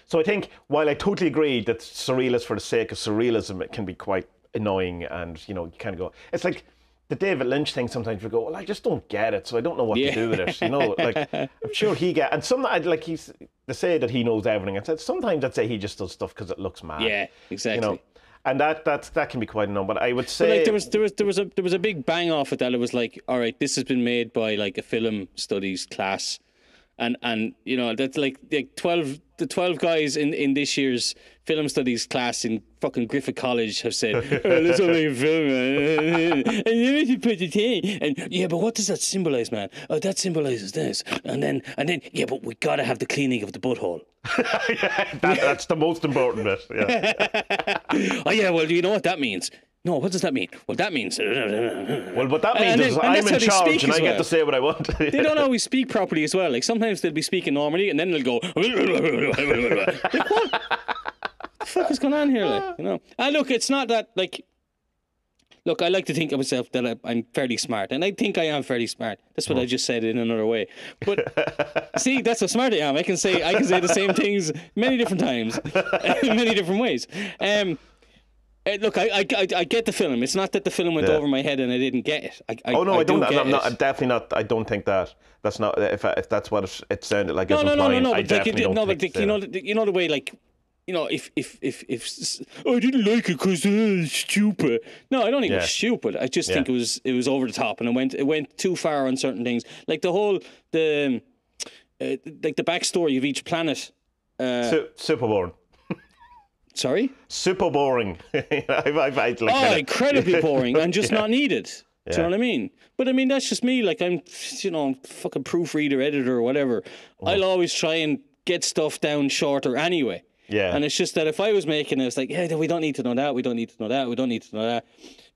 So I think while I totally agree that surrealist for the sake of surrealism, it can be quite annoying and, you know, you kind of go, it's like, the David Lynch thing sometimes we go, well, I just don't get it, so I don't know what Yeah. to do with it. You know, like I'm sure he get, and some I'd like he's they say that he knows everything. And said sometimes I'd say he just does stuff because it looks mad. Yeah, exactly. You know, and that that's that can be quite annoying. But I would But say, like there was there was there was a there was a big bang off it that it was like, all right, this has been made by like a film studies class, and and you know that's like like twelve the twelve guys in in this year's film studies class in fucking Griffith College have said, oh, let's all make a film, man. and then should put it in, and yeah, but what does that symbolize, man? Oh, that symbolizes this, and then and then yeah, but we gotta have the cleaning of the butthole. that, that's the most important bit. Yeah. Oh yeah, well, do you know what that means? No, what does that mean? Well, that means Well, what that means And is then- I'm in charge and I get to say what I want. they don't always speak properly as well. Like sometimes they'll be speaking normally and then they'll go. like, what? what the fuck is going on here? Like, you know. And look, it's not that like. Look, I like to think of myself that I, I'm fairly smart, and I think I am fairly smart. That's what I just said in another way. But see, that's how smart I am. I can say I can say the same things many different times, in many different ways. Um, look, I, I, I, I get the film. It's not that the film went Yeah. over my head and I didn't get it. I, I, Oh no, I, do don't. I'm, I'm not. I'm definitely not. I don't think that. That's not. If if that's what it, it sounded like. No, no, no, no, no. I But like, don't no, like, you know, the- you know the way like you know, if if if if oh, I didn't like it because uh, it's stupid. No, I don't think it was stupid. I just think it was it was over the top and it went it went too far on certain things. Like the whole the uh, like the backstory of each planet. Uh, Su- super boring. Sorry. Super boring. I've, I've, I've, like, Oh, incredibly boring and just not needed. Do you know what I mean? But I mean, that's just me. Like I'm, you know, fucking proofreader, editor, or whatever. I'll always try and get stuff down shorter anyway. Yeah. And it's just that if I was making it, it's like, yeah, we don't need to know that. We don't need to know that. We don't need to know that.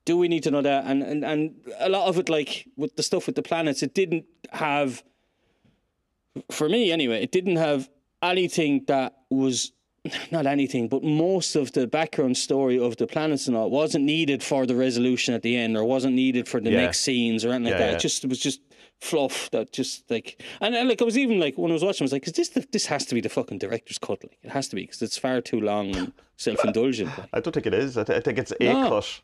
Do we need to know that? And and and a lot of it, like with the stuff with the planets, it didn't have. For me, anyway, it didn't have anything that was not anything, but most of the background story of the planets and all wasn't needed for the resolution at the end, or wasn't needed for the Yeah. next scenes or anything like Yeah, that. yeah. It just it was just fluff that just like and, and like I was even like when I was watching, I was like, "Is this the, this has to be the fucking director's cut? Like it has to be because it's far too long and self indulgent." Like. I don't think it is. I, th- I think it's a No. cut.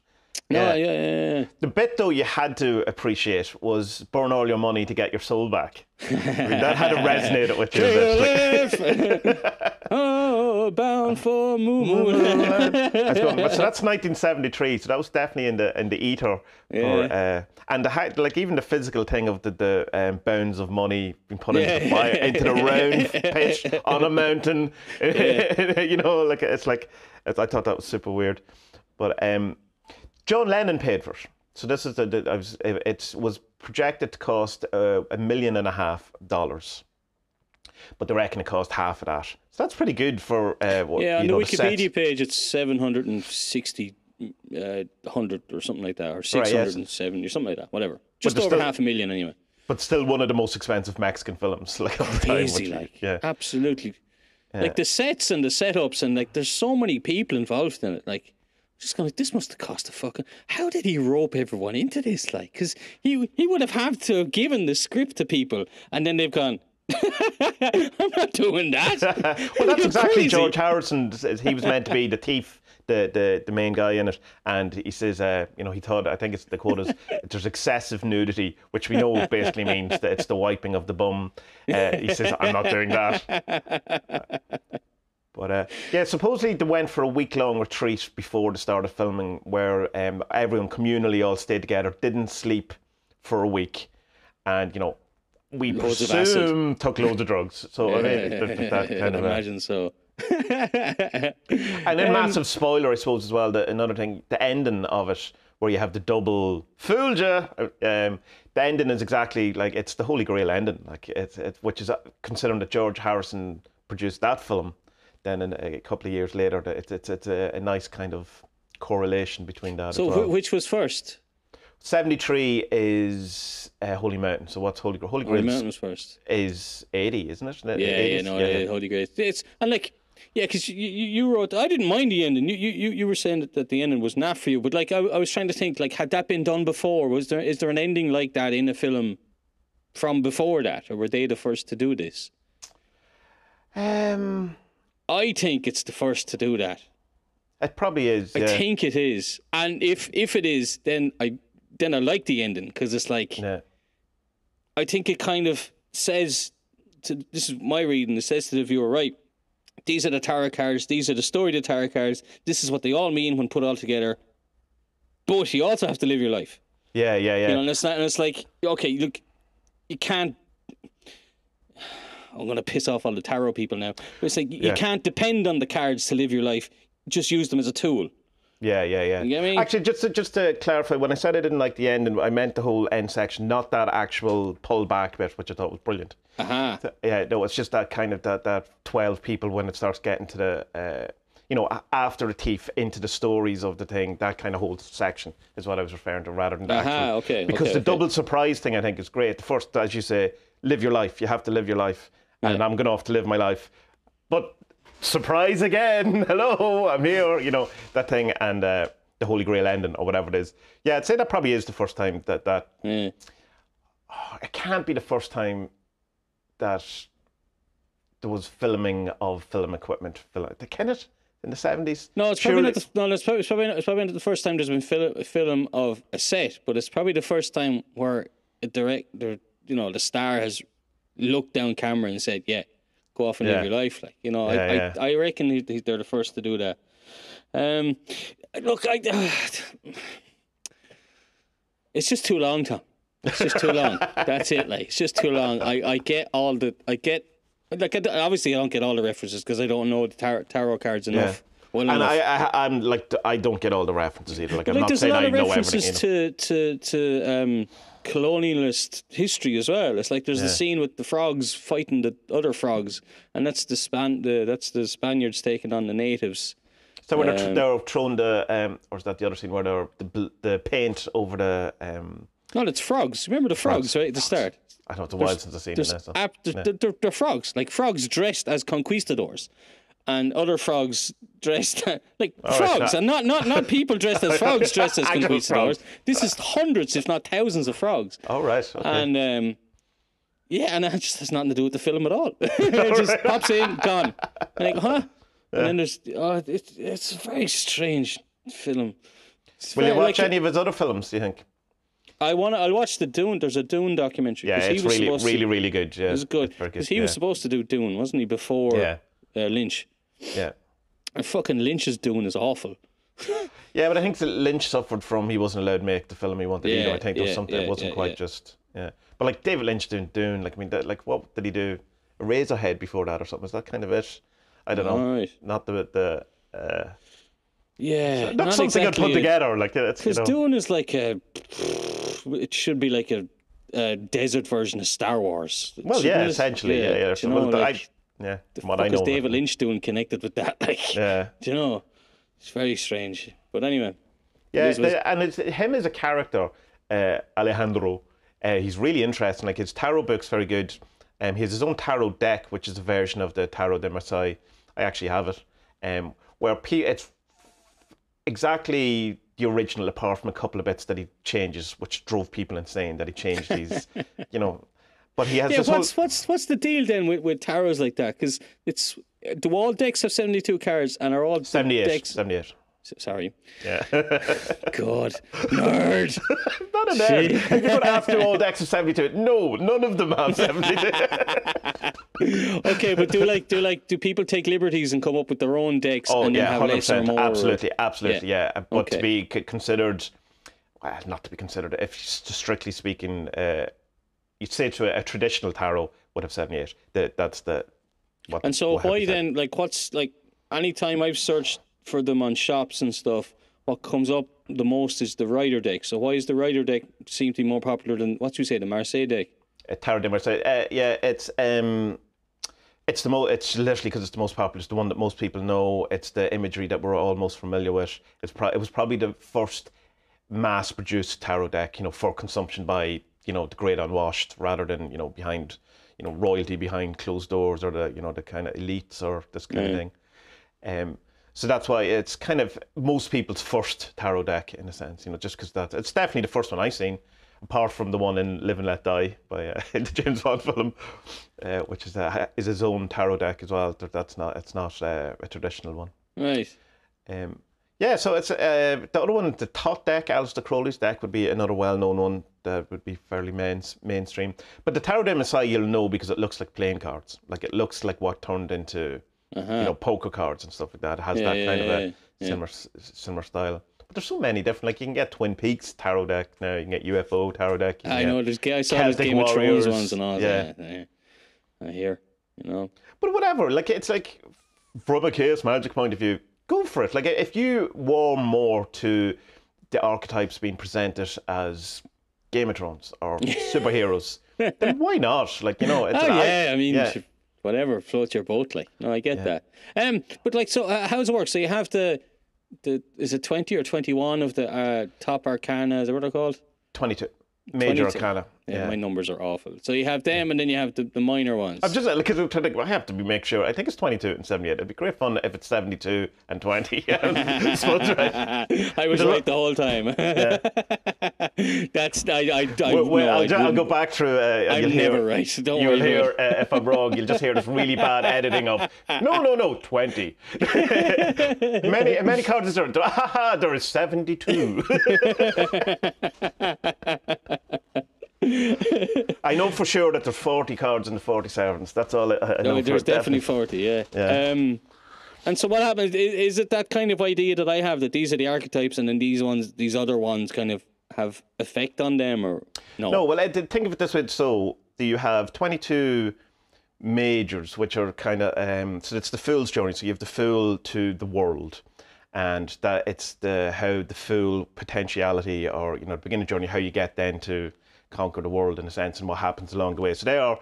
No, Yeah. yeah, yeah, yeah. The bit though you had to appreciate was burn all your money to get your soul back. I mean, that had to resonate with you. Like, oh, bound for Moo Moo. that's good. But so that's 1973. So that was definitely in the in the eater. Or, uh, and the like even the physical thing of the the um, bounds of money being put into the Yeah. fire into the round pitch on a mountain. you know, like it's like it's, I thought that was super weird. But um, John Lennon paid for it. So this is the, the it, was projected to cost uh, a million and a half dollars. But they reckon it cost half of that. So that's pretty good for uh, what, Yeah, on you the know, set. Wikipedia page, it's 760, uh, 100 or something like that, or yes. 670 or something like that, whatever. Just over still- half a million anyway. but still one of the most expensive Mexican films like the time. Crazy, like, yeah, absolutely. Like the sets and the setups, and like there's so many people involved in it. Like, just going, this must have cost a fucking. How did he rope everyone into this? Like, because he he would have had to have given the script to people, and then they've gone. I'm not doing that. well, that's You're exactly crazy. George Harrison. says He was meant to be the thief, the the, the main guy in it, and he says, uh, you know, he thought I think it's the quote is there's excessive nudity, which we know basically means that it's the wiping of the bum. Uh, he says, I'm not doing that. But uh, yeah, supposedly they went for a week long retreat before the start of filming, where um, everyone communally all stayed together, didn't sleep for a week, and you know. We Loads presume took loads of drugs, so I mean, that, that kind I of. Uh, imagine so. and then massive spoiler, I suppose, as well. The, another thing, the ending of it, where you have the double fooled ya. Um, the ending is exactly like it's the Holy Grail ending, like it's it, which is uh, considering that George Harrison produced that film. Then in a couple of years later, it's it's, it's a, a nice kind of correlation between that. So, well. wh- which was first? seventy three is uh, Holy Mountain. So what's Holy Grail? Holy Holy Mountain was first. is eighty, isn't it? Yeah, yeah, no, yeah, Holy Grail. It's and like, yeah, because you, you you wrote. I didn't mind the ending. You you you were saying that, that the ending was not for you, but like I, I was trying to think, like, had that been done before? Was there is there an ending like that in a film from before that, or were they the first to do this? Um, I think it's the first to do that. it probably is. I yeah. think it is, and if if it is, then I then I like the ending because it's like yeah. I think it kind of says to this is my reading. It says to the viewer, right? These are the tarot cards. These are the story of the tarot cards. This is what they all mean when put all together. But you also have to live your life. Yeah, yeah, yeah. You know, and it's not, and it's like, okay, look, you can't. I'm gonna piss off all the tarot people now. It's like you Yeah. can't depend on the cards to live your life. Just use them as a tool. Yeah, yeah, yeah. You get me? Actually, just to, just to clarify, when I said I didn't like the end, and I meant the whole end section, not that actual pullback bit, which I thought was brilliant. Aha. Yeah, no, it's just that kind of that that twelve people when it starts getting to the, uh, you know, after a thief into the stories of the thing. That kind of whole section is what I was referring to, rather than the Aha, actual. okay, Because okay, the okay. double surprise thing, I think, is great. The first, as you say, live your life. You have to live your life, and I'm going off to live my life, but surprise again. Hello, I'm here. You know that thing and. Uh, the Holy Grail ending, or whatever it is. Yeah, I'd say that probably is the first time that that Yeah. it can't be the first time that there was filming of film equipment. Can it in the seventies? No, it's probably not. The, no, it's probably, it's probably not, it's probably not the first time there's been fil- a film of a set, but it's probably the first time where a director, you know, the star has looked down camera and said, "Yeah, go off and Yeah. live your life. Like you know, Yeah, I, yeah. I I reckon he- he- they're the first to do that. Um, look, I. it's just too long, Tom. It's just too long. That's it. Like it's just too long. I, I get all the I get like I, obviously I don't get all the references because I don't know the tar- tarot cards enough. Well and enough. I, I, I'm like, I don't get all the references either. Like, I'm not saying lot I of know everything. references You references to to to um, colonialist history as well. It's like there's the scene with the frogs fighting the other frogs, and that's the span the that's the Spaniards taking on the natives. So when they're, um, they're throwing the, um, or is that the other scene where they're the, the paint over the, um, No, it's frogs. Remember the frogs, right at the start. I don't know, it's a while since I've seen it. There's they're, they're, they're frogs, like frogs dressed as conquistadors, and other frogs dressed like frogs, yeah. and not not not people dressed as frogs dressed as conquistadors. frogs. This is hundreds, if not thousands, of frogs. All right. Okay. And um, yeah, and that just has nothing to do with the film at all. it just pops in, gone. Like, huh? And then there's oh, it's it's a very strange film. It's Will you watch like, any of his other films? Do you think? I want. I'll watch the Dune. There's a Dune documentary. Yeah, it's was really, really, to, really good. Yeah, It was good because he was supposed to do Dune, wasn't he? Before Yeah, uh, Lynch. Yeah, And fucking Lynch's Dune is awful. yeah. But I think that Lynch suffered from he wasn't allowed to make the film he wanted either. I think there was something yeah, that wasn't yeah, quite yeah. just yeah. But like David Lynch doing Dune, like I mean, that, like what did he do? Eraserhead before that or something? Is that kind of it? I don't know. Right. Not the the. Uh, Yeah, not, something I'd put together. Like it's you know. Dune is like a. It should be like a, a desert version of Star Wars. well, yeah, essentially, yeah, yeah. So, know, well, I, like, yeah, the what fuck is. David Lynch doing connected with that? Like, Yeah. do you know? It's very strange. But anyway, Yeah, what- the- and it's him as a character, uh, Alejandro. Uh, he's really interesting. Like his tarot book's very good. Um, he has his own tarot deck, which is a version of the Tarot de Marseille. I actually have it. Um, where P- it's exactly the original, apart from a couple of bits that he changes, which drove people insane. That he changed these, you know. But he has yeah. this whole. What's what's what's the deal then with with tarots like that? Because it's do all decks have seventy two cards and are all 78. decks? 78. Sorry, Yeah. God, nerd. Not a nerd. If you put after all decks of 72, no, none of them have 72. okay, but do like do like do people take liberties and come up with their own decks Oh and then yeah, have hundred percent, absolutely, absolutely, yeah. But Okay. to be considered, well, not to be considered, if strictly speaking, uh, you'd say to a, a traditional tarot would have seventy eight. That that's the. What, And so why then? Like, what's like? Anytime I've searched for them on shops and stuff, what comes up the most is the rider deck. So why is the rider deck seem to be more popular than what you say the Marseille deck? Uh, tarot de Marseille? Uh, yeah, it's um, it's the most. It's literally because it's the most popular. It's the one that most people know. It's the imagery that we're all most familiar with. It's pro- it was probably the first mass-produced tarot deck, you know, for consumption by you know the great unwashed, rather than you know behind you know royalty behind closed doors or the you know the kind of elites or this kind of thing. Um, so that's why it's kind of most people's first tarot deck in a sense, you know, just because that it's definitely the first one I've seen, apart from the one in Live and Let Die by uh, the James Bond film, uh, which is a, is his own tarot deck as well. That's not it's not uh, a traditional one. Right. Um, yeah, so it's uh, the other one, the Thoth deck, Aleister Crowley's deck, would be another well-known one that would be fairly main, mainstream. But the Tarot Marseille, you'll know because it looks like playing cards. Like it looks like what turned into, you know, poker cards and stuff like that. It has Uh-huh. Yeah, that yeah, kind of a yeah. similar similar style. But there's so many different. Like you can get Twin Peaks Tarot deck now. You can get UFO Tarot deck. you I know there's I saw Celtic Game of Warriors, Thrones ones and all yeah. that. Yeah. I hear, you know. But whatever, like it's like from a chaos magic point of view, go for it. Like if you warm more to the archetypes being presented as Game of Thrones or superheroes, then why not? Like you know, it's Oh I- yeah, I mean, yeah. whatever floats your boat. Like, no, I get that. Um, but like, so uh, how does it work? So you have the, the is it twenty or twenty one of the uh, top arcana? Is that what they're called? twenty-two major 22. arcana. Yeah, my numbers are awful. So you have them, and then you have the, the minor ones. I'm just because I'm trying to I have to be make sure. I think it's 22 and 78. It'd be great fun if it's 72 and 20. Yeah, right. I was right the whole time. That's I I, I Well, well, no, I'll, I I'll go back through. Uh, I'm you'll never hear, right. Don't You'll worry. hear uh, if I'm wrong. You'll just hear this really bad editing of no, no, no, 20. many many cards are there is 72. I know for sure that there's 40 cards in the 40 servants. That's all I, I know. No, for there's definitely 40, yeah. Yeah. Um, and so what happens? Is, is it that kind of idea that I have that these are the archetypes and then these ones, these other ones kind of have effect on them or no? No, well, I did think of it this way. So you have 22 majors, which are kind of um, so it's the fool's journey. So you have the fool to the world, and that it's the how the fool potentiality or you know the beginning journey, how you get then to conquer the world in a sense, and what happens along the way. So they are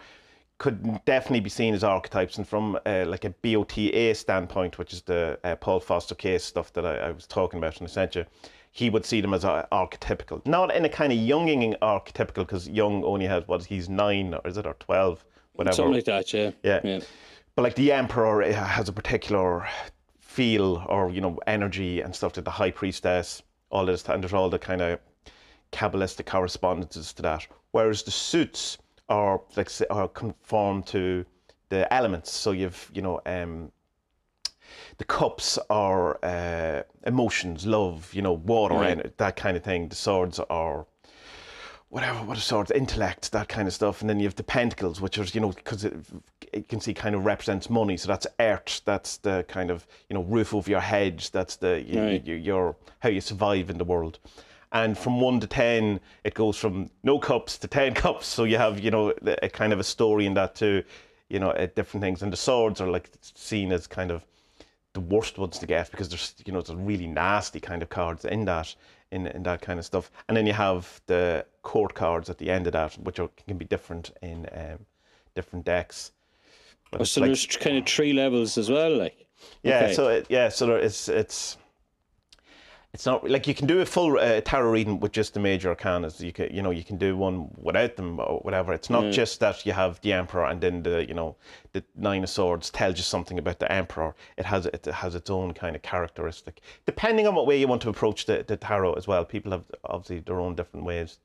could definitely be seen as archetypes, and from uh, like a BOTA standpoint, which is the uh, Paul Foster Case stuff that I, I was talking about in the center, he would see them as uh, archetypical, not in a kind of Jungian archetypical, because Jung only has what he's nine or is it or twelve, whatever. Something like that, yeah. Yeah. yeah. But like the emperor uh, has a particular feel or you know energy and stuff to the high priestess, all this, and there's all the kind of kabbalistic correspondences to that. Whereas the suits are like are conform to the elements. So you've you know um, the cups are uh, emotions, love, you know, water, Right. and that kind of thing. The swords are whatever, what are swords, intellect, that kind of stuff. And then you have the pentacles, which is, you know, because it, you can see kind of represents money. So that's earth, that's the kind of, you know, roof over your head, that's the, you, Right. you, your, how you survive in the world. And from one to 10, it goes from no cups to 10 cups. So you have, you know, a a kind of a story in that too, you know, uh, different things. And the swords are like seen as kind of, the worst ones to get because there's you know there's really nasty kind of cards in that in, in that kind of stuff and then you have the court cards at the end of that which are, can be different in um, different decks But it's So like- there's kind of three levels as well, like. yeah okay. so it, yeah so there, it's it's it's not like you can do a full uh, tarot reading with just the major arcanas. You can, you know, you can do one without them or whatever. It's not just that you have the emperor and then the, you know, the nine of swords tells you something about the emperor. It has it has its own kind of characteristic, depending on what way you want to approach the, the tarot as well. People have obviously their own different ways,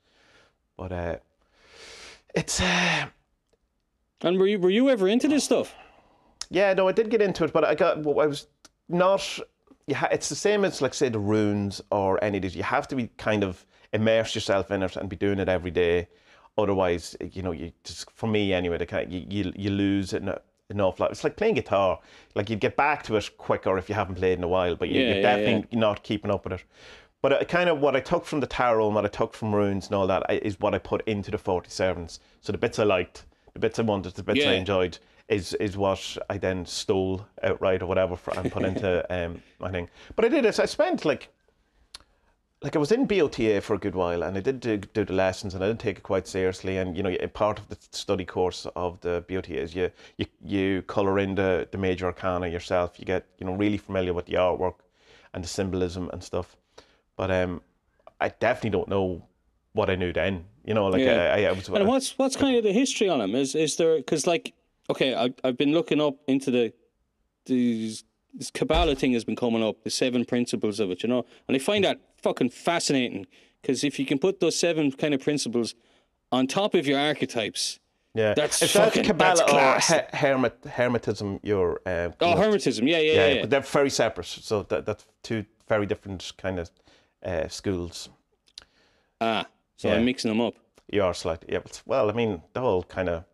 but uh, it's. Uh, And were you were you ever into this stuff? yeah, no, I did get into it, but I got I was not. You ha- it's the same as like say the runes or any of these. You have to be kind of immerse yourself in it and be doing it every day. Otherwise, you know, you just for me anyway, the kind you you, you lose an, an awful lot. It's like playing guitar. Like you'd get back to it quicker if you haven't played in a while, but you, Yeah, you're yeah, definitely not keeping up with it. But uh, kind of what I took from the tarot and what I took from runes and all that I- is what I put into the 40 servants. So the bits I liked, the bits I wanted, the bits I enjoyed is is what I then stole outright or whatever for, and put into um, my thing. But I did it. I spent like like I was in BOTA for a good while, and I did do, do the lessons, and I didn't take it quite seriously. And you know, part of the study course of the BOTA is you you you color in the the major arcana yourself. You get you know really familiar with the artwork and the symbolism and stuff. But um, I definitely don't know what I knew then. You know, like Yeah. I, I, I was. And what's what's kind of the history on them? Is is there because like okay, I I've been looking up into the these this Kabbalah thing has been coming up, the seven principles of it, you know, and I find that fucking fascinating because if you can put those seven kind of principles on top of your archetypes, yeah, that's if that's fucking- Kabbalah that's or class. he- hermit hermetism, you're um, oh, Hermetism, yeah, yeah, yeah, yeah. but they're very separate. So that that's two very different kind of uh, schools. ah, so Yeah. I'm mixing them up. You are slightly, yeah. But, well, I mean, they all kind of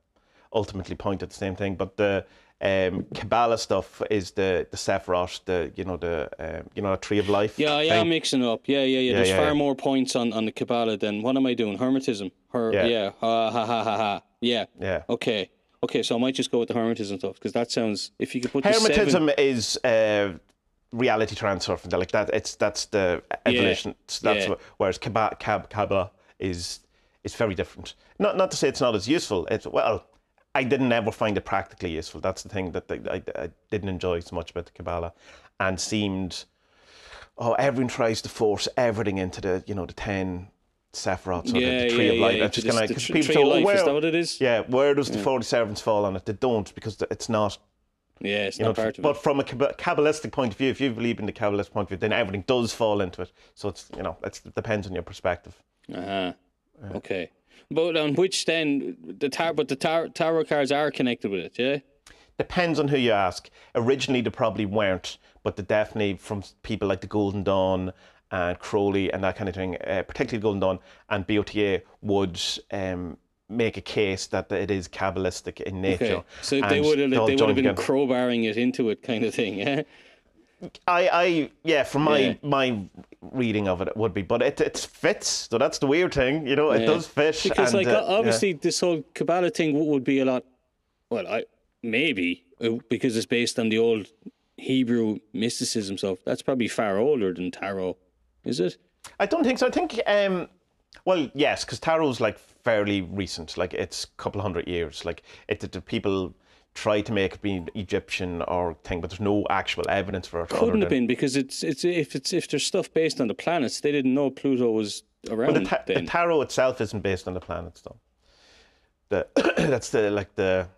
ultimately point at the same thing. But the um, Kabbalah stuff is the the Sephiroth, the you know the um, you know the tree of life. Yeah, yeah, thing. I'm mixing up. Yeah, yeah, yeah. There's yeah, far yeah. more points on, on the Kabbalah than what am I doing? Hermetism. Her, yeah. Yeah. Ha ha ha ha. Yeah. yeah. Okay. Okay, so I might just go with the Hermetism stuff because that sounds. If you could put the seven, Hermetism is uh, reality transfer from that. Like that, it's that's the evolution. That's yeah. what, whereas Kabbalah, Kabbalah is is very different. Not not to say it's not as useful. It's well, I didn't ever find it practically useful. That's the thing that I, I didn't enjoy so much about the Kabbalah, and seemed oh everyone tries to force everything into the you know the ten Sephiroths or Yeah, the, the tree yeah, of Life. yeah, It's just gonna the because people say, of oh, where, is that what it is? Yeah, where does the forty servants fall on it? They don't because it's not Yeah, it's not know, part of but it. from a Kabbalistic point of view, if you believe in the Kabbalist point of view, then everything does fall into it. So it's you know, it depends on your perspective. Uh-huh. Okay. But on which then the tar- but the tar- tarot cards are connected with it, yeah? Depends on who you ask. Originally, they probably weren't, but they definitely from people like the Golden Dawn and Crowley and that kind of thing, uh, particularly Golden Dawn and BOTA would um, make a case that it is cabalistic in nature. Okay. So they would have they would have been together. crowbarring it into it kind of thing, yeah. I, I, yeah, from my Yeah. my reading of it, it would be, but it it fits. So that's the weird thing, you know. It Yeah. does fit. Because and, like uh, obviously this whole Kabbalah thing would be a lot. Well, I maybe uh, because it's based on the old Hebrew mysticism stuff. That's probably far older than tarot, is it? I don't think so. I think, um, well, yes, because tarot's like fairly recent. Like it's a couple hundred years. Like it, the people try to make it be Egyptian or thing, but there's no actual evidence for it. Couldn't have been because it's it's if it's if there's stuff based on the planets, they didn't know Pluto was around But the, ta- the tarot itself isn't based on the planets, though. The that's the like the.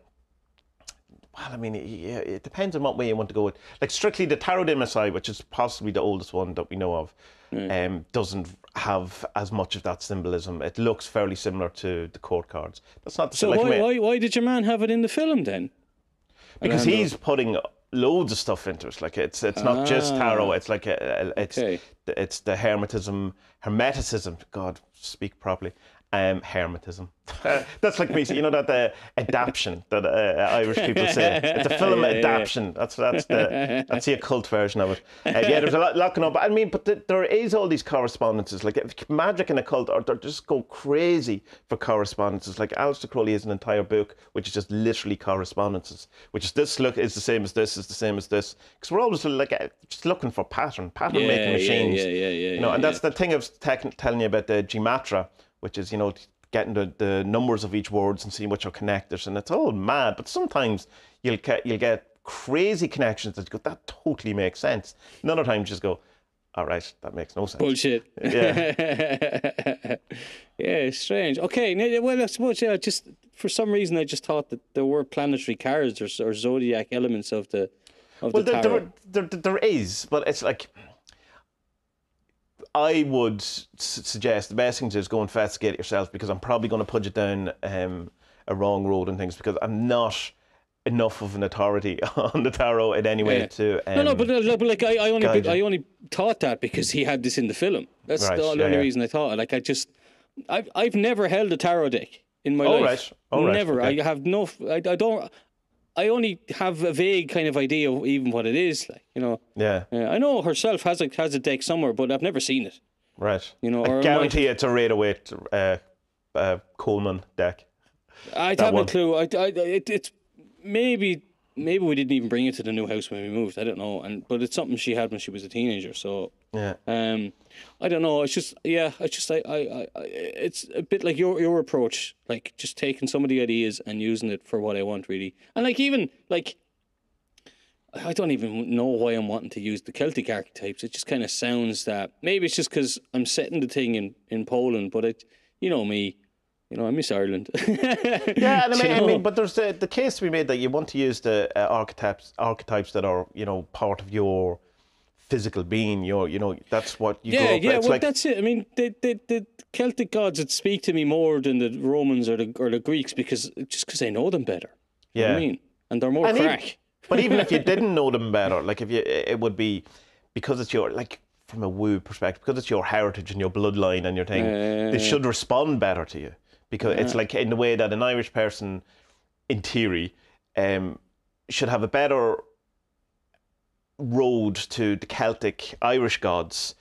Well, I mean, yeah, it depends on what way you want to go with. Like strictly the Tarot de Marseille, which is possibly the oldest one that we know of, um, doesn't have as much of that symbolism. It looks fairly similar to the court cards. That's not the so like, why, why why did your man have it in the film then? Because he's putting loads of stuff into it. Like it's it's not just tarot. It's like a, a- it's Ah. Okay. it's the hermetism, hermeticism. God, speak properly. Um, hermetism. That's like me. You know that the adaption that uh, Irish people say. It's a film Yeah, yeah, yeah. adaptation. That's that's the that's the occult version of it. Uh, yeah, there's a lot, lot going on. But I mean, but the, there is all these correspondences. Like magic and occult, or they just go crazy for correspondences. Like Aleister Crowley has an entire book which is just literally correspondences. Which is this look is the same as this is the same as this. Because we're always like uh, just looking for pattern, pattern making yeah, machines. yeah, yeah, yeah, You know, and that's the thing I was tec- telling you about the Gematria, which is you know getting the, the numbers of each words and seeing which are connected, and it's all mad. But sometimes you'll get you'll get crazy connections that go that totally makes sense. And other times just go, all right, that makes no sense. Bullshit. Yeah. yeah, strange. Okay, now, well, I suppose yeah. Just for some reason, I just thought that there were planetary cards or, or zodiac elements of the of Well, the there, there, there, there is, but it's like I would s- suggest the best thing to do is go investigate it yourself because I'm probably going to put you down um, a wrong road and things because I'm not enough of an authority on the tarot in any way Yeah. to. Um, no, no, but, uh, no, but like I, I only you. I only thought that because he had this in the film. That's Right, the only yeah, yeah. reason I thought. it. Like I just, I've I've never held a tarot deck in my Oh, life. right. Oh, right, never. okay. I have no. I, I don't. I only have a vague kind of idea of even what it is. Like you know. yeah, Yeah, I know herself has a has a deck somewhere, but I've never seen it. right. You know, I guarantee it's a Rider-Waite uh, uh, Colman deck. I That haven't one. a clue. I, I, it, it's maybe maybe we didn't even bring it to the new house when we moved. I don't know. And but it's something she had when she was a teenager. So Yeah. um, I don't know. It's just yeah. It's just I, I, I it's a bit like your your approach, like just taking some of the ideas and using it for what I want really. And like even like. I don't even know why I'm wanting to use the Celtic archetypes. It just kind of sounds that maybe it's just because I'm setting the thing in, in Poland, but it, you know me, you know I miss Ireland. Yeah, and I mean, I mean, but there's the, the case to be made that you want to use the uh, archetypes archetypes that are you know part of your physical being. Your you know that's what you Yeah, yeah. Well, like that's it. I mean, the, the the Celtic gods that speak to me more than the Romans or the or the Greeks because just because I know them better. You know I mean, and they're more And even- but even if you didn't know them better, like if you, it would be because it's your like from a woo perspective, because it's your heritage and your bloodline and your thing. they should respond better to you because it's like in the way that an Irish person, in theory, um, should have a better road to the Celtic Irish gods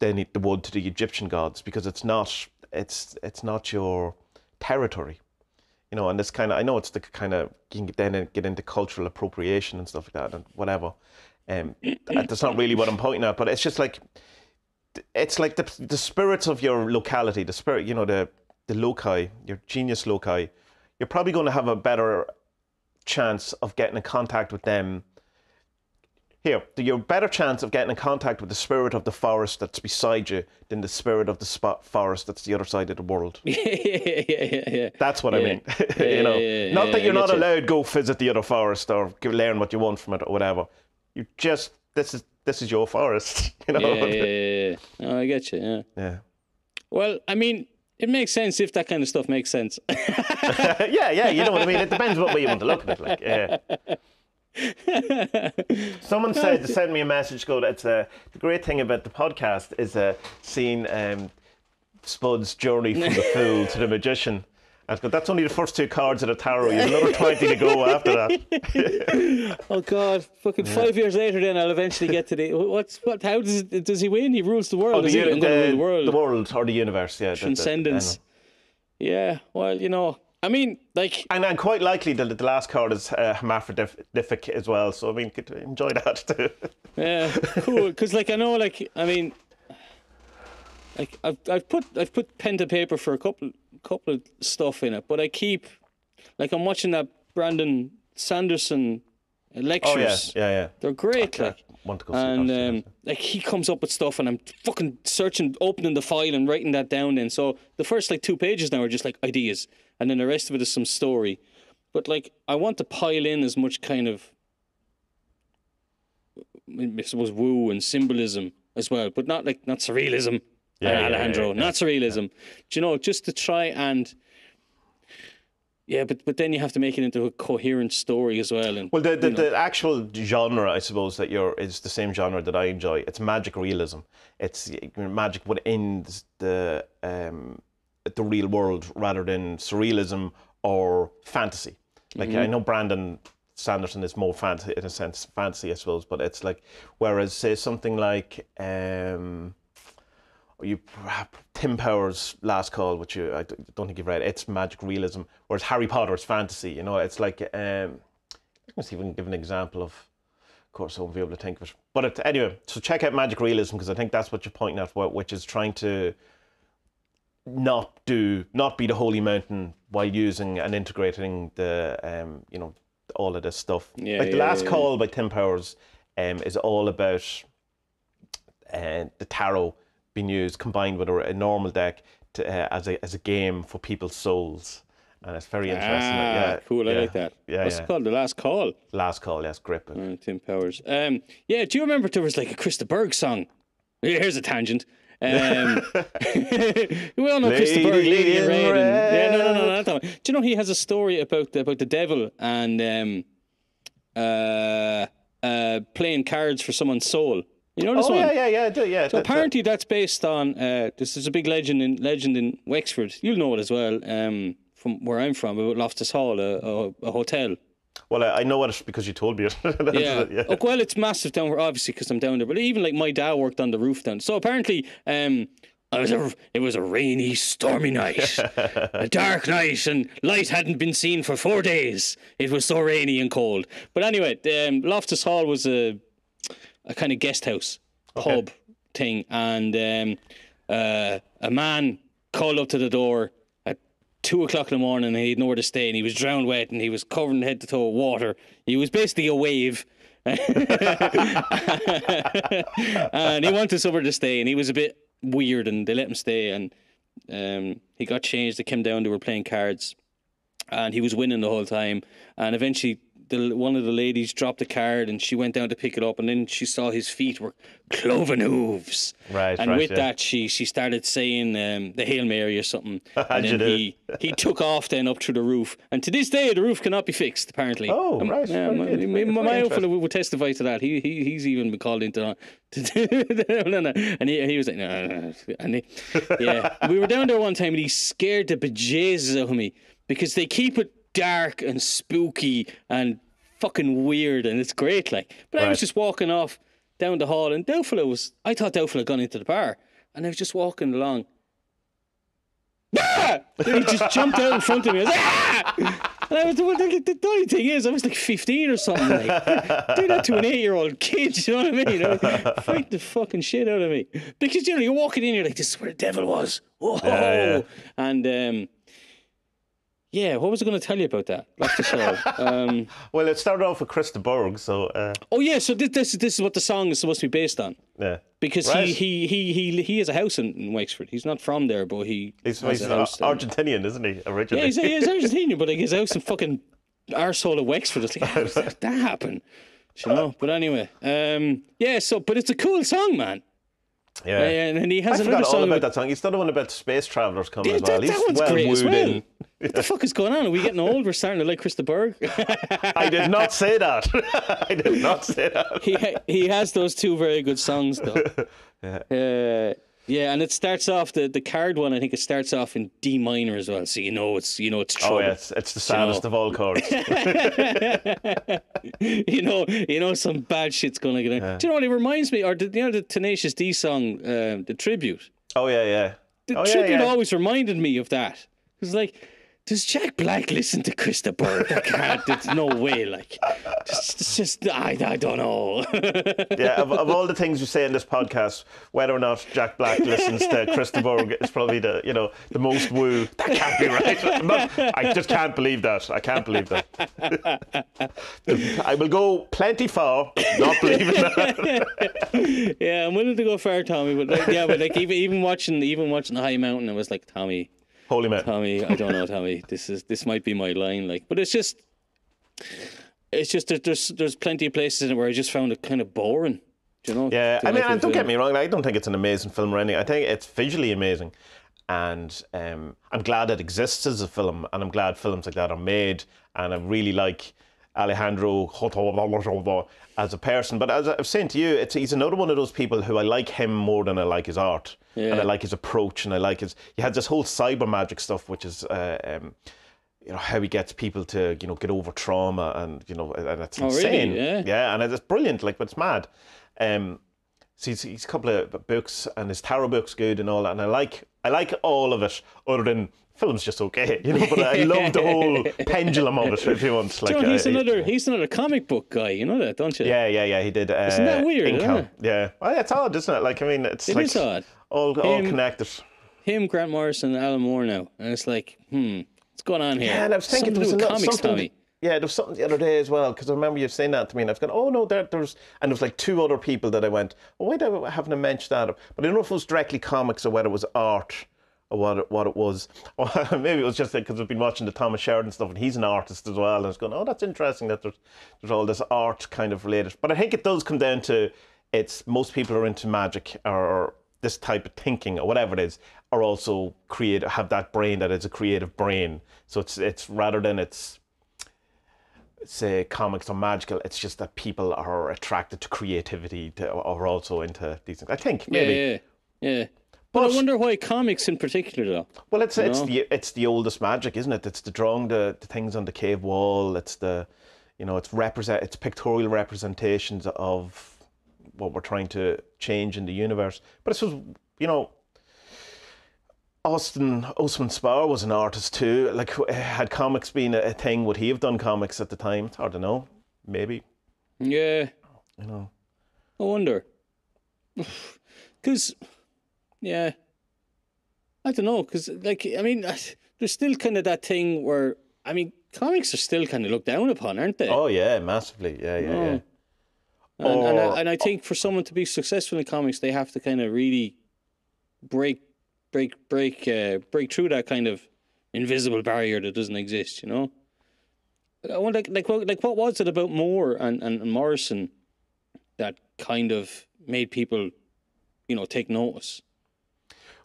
than it would to the Egyptian gods because it's not it's it's not your territory you know, and this kind of, I know it's the kind of, you can then get into cultural appropriation and stuff like that and whatever. Um, that's not really what I'm pointing at, but it's just like, it's like the, the spirits of your locality, the spirit, you know, the, the loci, your genius loci, you're probably going to have a better chance of getting in contact with them. Here, you're better chance of getting in contact with the spirit of the forest that's beside you than the spirit of the spot forest that's the other side of the world. yeah, yeah, yeah, yeah. That's what I mean. Yeah, you know, yeah, yeah, not yeah, that you're not allowed to go visit the other forest or learn what you want from it or whatever. You just this is this is your forest. You know. Yeah, yeah, yeah, yeah. No, I get you. Yeah. yeah. Well, I mean, it makes sense if that kind of stuff makes sense. yeah, yeah. You know what I mean. It depends what way you want to look at it. Like, yeah, Someone said to send me a message. Go, it's uh, the great thing about the podcast is uh, seeing um, Spud's journey from the fool to the magician. Go, that's only the first two cards of the tarot. You have another twenty to go after that. Oh God! Fucking five years later, then I'll eventually get to the what's what? How does does he win? He rules the world. Oh, the, he? I'm gonna rule the, the world. the world or the universe, yeah. the- the- Transcendence. Yeah. Well, you know, I mean, like, And, and quite likely that the last card is uh, hermaphroditic as well. So I mean, could enjoy that too. yeah, cool. Because, like, I know, like, I mean, like, I've I've put I've put pen to paper for a couple couple of stuff in it, but I keep, like, I'm watching that Brandon Sanderson lectures. Oh yeah, yeah, yeah. They're great, like. Want to go and um, like he comes up with stuff and i'm fucking searching opening the file and writing that down then so the first like two pages now are just like ideas and then the rest of it is some story but like i want to pile in as much kind of i suppose woo and symbolism as well but not like not surrealism Yeah, yeah, alejandro yeah, not surrealism Do you know just to try and yeah but but then you have to make it into a coherent story as well and Well, the, the, you know. the actual genre, I suppose, that you're is the same genre that I enjoy. It's magic realism. It's magic within the um, the real world rather than surrealism or fantasy. Like I know Brandon Sanderson is more fantasy in a sense, fantasy, I suppose, but it's like whereas say something like. Um, you Tim Powers' Last Call, which you I don't think you've read. It's magic realism, whereas Harry Potter is fantasy. You know, it's like um, let's even give an example of. Of course, I won't be able to think of it. But it, anyway, so check out magic realism because I think that's what you're pointing at, which is trying to not do not be the holy mountain while using and integrating the um, you know all of this stuff. Yeah, like the yeah, last yeah, call by Tim Powers um, is all about uh, the tarot being used combined with a, a normal deck to, uh, as a as a game for people's souls, and it's very interesting. Ah, yeah, cool. I yeah, like that. Yeah, What's yeah. it called? The Last Call. Last call, yes, grip. Uh, Tim Powers. Um, yeah. Do you remember there was like a Krista Berg song? Here's a tangent. Um, we all know Chris de Burgh, Lady Lady in Red. and- yeah, no, no, no, not that one. Do you know he has a story about the, about the devil and um, uh, uh, playing cards for someone's soul? You know this Oh one? yeah, yeah, yeah, I do, yeah. So that- that- apparently that's based on uh, this is a big legend in legend in Wexford. You'll know it as well. Um, from where I'm from, about Loftus Hall, a, a, a hotel. well, I, I know it because you told me it. Yeah. it, yeah. Oh, well, it's massive down here, obviously, because I'm down there. But even like my dad worked on the roof down. So apparently, um, I was a, it was a rainy, stormy night, a dark night, and light hadn't been seen for four days. It was so rainy and cold. But anyway, um, Loftus Hall was a a kind of guest house pub thing, and um, uh, a man called up to the door at two o'clock in the morning, and he had nowhere to stay, and he was drowned wet, and he was covered head to toe with water. He was basically a wave. and he wanted somewhere to stay, and he was a bit weird, and they let him stay, and um, he got changed. They came down, they were playing cards, and he was winning the whole time. And eventually, the, one of the ladies dropped a card, and she went down to pick it up, and then she saw his feet were cloven hooves. Right, And right, with yeah. that, she she started saying um, the Hail Mary or something, and then he he took off then up through the roof. And to this day, the roof cannot be fixed. Apparently. Oh, Um, right, Yeah, my, my, my uncle interesting. would testify to that. He, he he's even been called into to no, no, and he, he was like, no, no, no. and he, yeah, we were down there one time, and he scared the bejesus out of me because they keep it dark and spooky and fucking weird, and it's great. Like, but I was just walking off down the hall, and Dowfella was. I thought Dowfella had gone into the bar, and I was just walking along. Ah! He just jumped out in front of me. I was like, ah! And I was, well, the, the, the only thing is, I was like 15 or something. Like, do that to an eight year old kid, you know what I mean? Fight the fucking shit out of me. Because, you know, you're walking in, you're like, this is where the devil was. Whoa. Yeah, yeah. And, um, yeah, what was I going to tell you about that? Back to show. Um, Well, it started off with Chris de Burgh, so uh, oh, yeah, so this, this, this is what the song is supposed to be based on. yeah. Because Right. he, he, he, he, he has a house in, in Wexford. He's not from there, but he He's, he's a house there. Argentinian, isn't he? Originally. Yeah, he's, he's Argentinian, but like his house in fucking arsehole of Wexford. It's like, how does that, that happen? You know? But anyway, um, yeah, so, but it's a cool song, man. Yeah. and, and he has I another song about about that song. He's done one about space travelers coming Yeah, as well. that, that one's well great as well. in. What the fuck is going on? Are we getting old? We're starting to like Chris de Burgh. I did not say that. I did not say that. he he has those two very good songs though. yeah. Uh, yeah, and it starts off the the card one. I think it starts off in D minor as well, so you know it's you know it's trouble. Oh yeah, it's, it's the saddest know. of all chords. you know, you know some bad shit's gonna get in. Do you know what it reminds me? Or the, you know the Tenacious D song, um, the tribute. Oh yeah, yeah. The Oh, yeah, tribute yeah. always reminded me of that. It's like, does Jack Black listen to Krista Berg? I can't. There's no way. Like, it's, it's just I, I don't know. Yeah, of, of all the things you say in this podcast, whether or not Jack Black listens to Chris de Burgh is probably the you know the most woo. That can't be right. Not, I just can't believe that. I can't believe that. I will go plenty far, not believing that. yeah, I'm willing to go far, Tommy. But like, yeah, but like even even watching even watching the High Mountain, I was like, Tommy, Holy man. Tommy, I don't know, Tommy. This is this might be my line. Like, but it's just, it's just that there's there's plenty of places in it where I just found it kind of boring. Do you know? Yeah, I mean, and don't get me wrong. I don't think it's an amazing film or anything. I think it's visually amazing, and um, I'm glad it exists as a film, and I'm glad films like that are made. And I really like Alejandro as a person. But as I've saying to you, it's he's another one of those people who I like him more than I like his art, and I like his approach, and I like his. He had this whole psychomagic stuff, which is. Uh, um, you know how he gets people to you know get over trauma and you know and it's Oh, really? insane Yeah. yeah and it's brilliant like but it's mad um so he's, he's a couple of books and his tarot book's good and all that and I like I like all of it other than film's just okay you know but I love the whole pendulum of it if you want like know, he's uh, another he's another comic book guy. You know that, don't you? yeah yeah yeah he did uh, Isn't that weird, Ink isn't yeah well it's odd isn't it like I mean it's It like is odd. All, all Him- connected Him, Grant Morrison, and Alan Moore now, and it's like, hmm, what's going on here? Yeah, and I was thinking Something there was do with comics, something. Yeah, there was something the other day as well because I remember you saying that to me, and I was going, "Oh no, there, there's," and there was like two other people that I went, "Oh, why do I haven't I mentioned that?" But I don't know if it was directly comics or whether it was art or what it, what it was, or maybe it was just because I've been watching the Thomas Sheridan stuff, and he's an artist as well, and I was going, "Oh, that's interesting that there's there's all this art kind of related." But I think it does come down to it's most people are into magic or this type of thinking or whatever it is are also create have that brain that is a creative brain. So it's it's rather than it's say comics or magical, it's just that people are attracted to creativity to, or also into these things. I think Yeah, maybe. yeah, yeah. But, But- I wonder why comics in particular, though. Well, it's it's know? the it's the oldest magic, isn't it? It's the drawing the, the things on the cave wall. It's the you know it's represent it's pictorial representations of what we're trying to change in the universe. But I suppose you know. Austin Osman Spare was an artist too. Like, had comics been a, thing, would he have done comics at the time? It's hard to know. Maybe, Yeah, you know. I wonder. Because, yeah, I don't know. Because, like, I mean, there's still kind of that thing where, I mean, comics are still kind of looked down upon, aren't they? Oh yeah, massively. Yeah, yeah, yeah. And, and, I, and I think for someone to be successful in comics, they have to kind of really break, break, break, uh, break through that kind of invisible barrier that doesn't exist. You know. I wonder, like, like, what, like, what was it about Moore and, and, and Morrison that kind of made people, you know, take notice?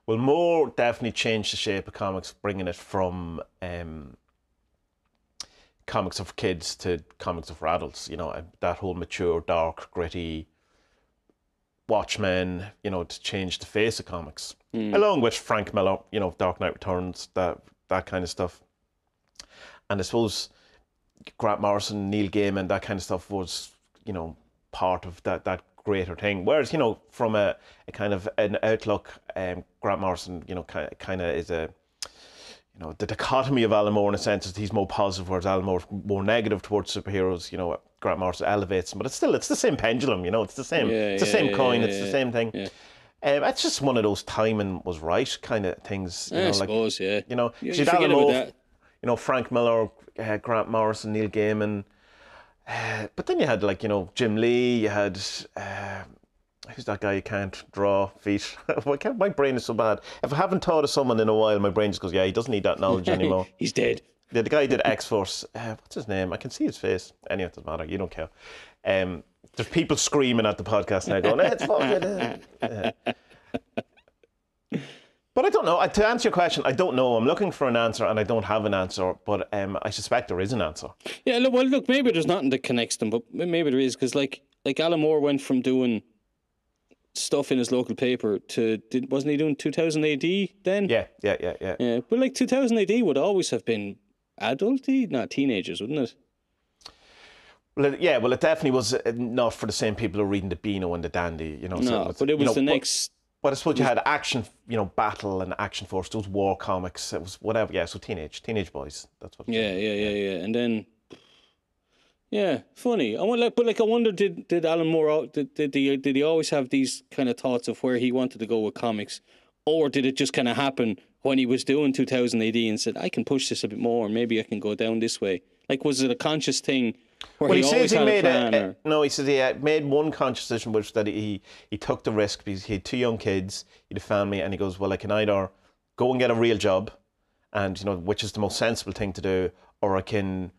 Well, Moore definitely changed the shape of comics, bringing it from um, comics of kids to comics of adults. You know, that whole mature, dark, gritty Watchmen. You know, to change the face of comics, along with Frank Miller. You know, Dark Knight Returns, that that kind of stuff. And I suppose Grant Morrison, Neil Gaiman, that kind of stuff was, you know, part of that that greater thing. Whereas, you know, from a, a kind of an outlook, um, Grant Morrison, you know, kind kind of is a, you know, the dichotomy of Alan Moore in a sense is he's more positive, towards Alan Moore's more negative towards superheroes. You know, Grant Morrison elevates them, but it's still it's the same pendulum. You know, it's the same Yeah, it's the yeah, same yeah, coin. it's the same thing. Um, it's just one of those timing was right kind of things. You I know, like suppose, yeah. you know, You- Alan about Moore, that. you know, Frank Miller, uh, Grant Morrison, Neil Gaiman. Uh, but then you had like you know Jim Lee. You had uh, who's that guy? You can't draw feet. Can't my brain is so bad? If I haven't taught of someone in a while, my brain just goes, yeah, he doesn't need that knowledge anymore. He's dead. the, the guy who did X Force. Uh, what's his name? I can see his face. Anyway, it doesn't matter. You don't care. Um, there's people screaming at the podcast now, going, "It's fucking." uh, uh." But I don't know. I- To answer your question, I don't know. I'm looking for an answer, and I don't have an answer. But um, I suspect there is an answer. Yeah, look, well, look, maybe there's nothing that connects them, but maybe there is because, like, like Alan Moore went from doing stuff in his local paper to did, wasn't he doing 2000 AD then? Yeah, yeah, yeah, yeah. yeah. But like 2000 AD would always have been adulty, not teenagers, wouldn't it? Well, it, yeah, well, it definitely was uh, not for the same people who are reading the Beano and the Dandy, you know. so No, but it you was know, the but- next. But I suppose you had action, you know, battle and action force. Those war comics. It was whatever. Yeah, so teenage, teenage boys. That's what. it Yeah, yeah, yeah, yeah, and then. Yeah, funny. I wonder, like, but like, I wonder, did did Alan Moore did did he did he always have these kind of thoughts of where he wanted to go with comics, or did it just kind of happen when he was doing 2000 AD and said, I can push this a bit more, maybe I can go down this way? Like, was it a conscious thing? Well, he, he says he made a a, no. He says he made one conscious decision, which that he he took the risk because he had two young kids, he had a family, and he goes, well, I can either go and get a real job, and you know, which is the most sensible thing to do, or I can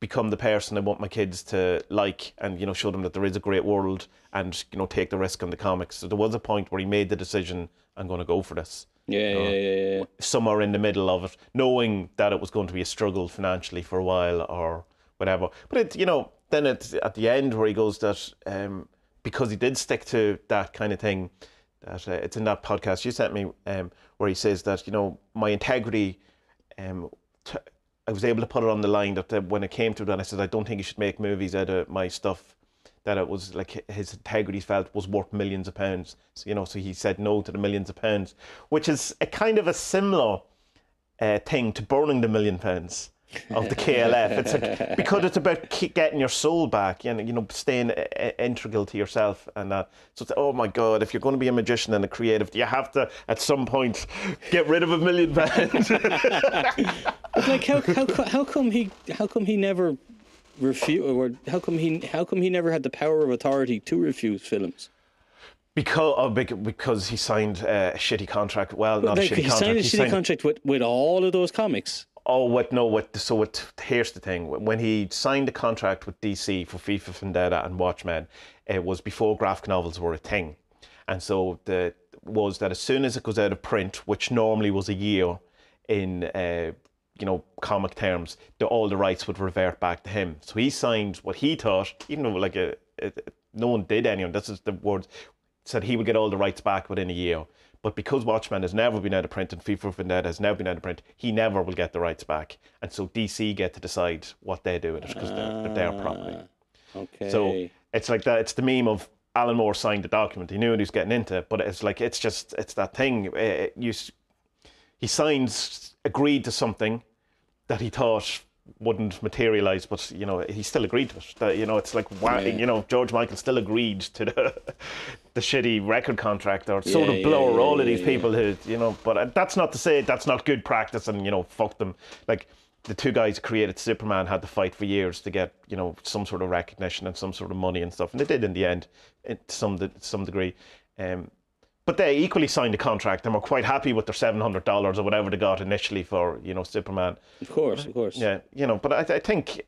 become the person I want my kids to like, and you know, show them that there is a great world, and you know, take the risk on the comics. So there was a point where he made the decision, I'm going to go for this. yeah, yeah, yeah, yeah. somewhere in the middle of it, knowing that it was going to be a struggle financially for a while or whatever. But it, you know, then it's at the end where he goes that um, because he did stick to that kind of thing, that uh, it's in that podcast you sent me um, where he says that you know my integrity, um, t- I was able to put it on the line that uh, when it came to it, and I said I don't think you should make movies out of my stuff. That it was like his integrity felt was worth millions of pounds. So, you know, so he said no to the millions of pounds, which is a kind of a similar uh, thing to burning the million pounds of the KLF. It's like, because it's about getting your soul back and you know staying uh, integral to yourself and that. So it's, oh my God, if you're going to be a magician and a creative, you have to at some point get rid of a million pounds. Like, how how how come he how come he never refuse or how come he how come he never had the power of authority to refuse films? because oh, because he signed uh, a shitty contract. Well, not Like a shitty he contract. signed a he shitty signed- contract with, with all of those comics. Oh, what? No, what? So what? Here's the thing: when he signed a contract with DC for V for Vendetta and Watchmen, it was before graphic novels were a thing, and so the was that as soon as it goes out of print, which normally was a year, in uh, you know comic terms, the, all the rights would revert back to him. So he signed what he thought, even though like a, a, no one did anyone. This is the words said he would get all the rights back within a year. But because Watchmen has never been out of print and V for Vendetta has never been out of print, he never will get the rights back. And so DC get to decide what they do with it because they're, they're their property. Ah, okay. So it's like that. It's the meme of Alan Moore signed the document. He knew what he was getting into, but it's like it's just it's that thing. Uh, you, s- he signs agreed to something that he thought wouldn't materialize, but you know he still agreed to it. That you know it's like wow, Yeah. you know George Michael still agreed to the the shitty record contract, or Yeah, did yeah, Blur. yeah, all of these people who you know, but uh, that's not to say that's not good practice, and you know fuck them. Like the two guys who created Superman had to fight for years to get you know some sort of recognition and some sort of money and stuff, and they did in the end, in some de- some degree. Um, but they equally signed a contract and were quite happy with their seven hundred dollars or whatever they got initially for you know Superman. of course, of course. Yeah, you know, but I, I think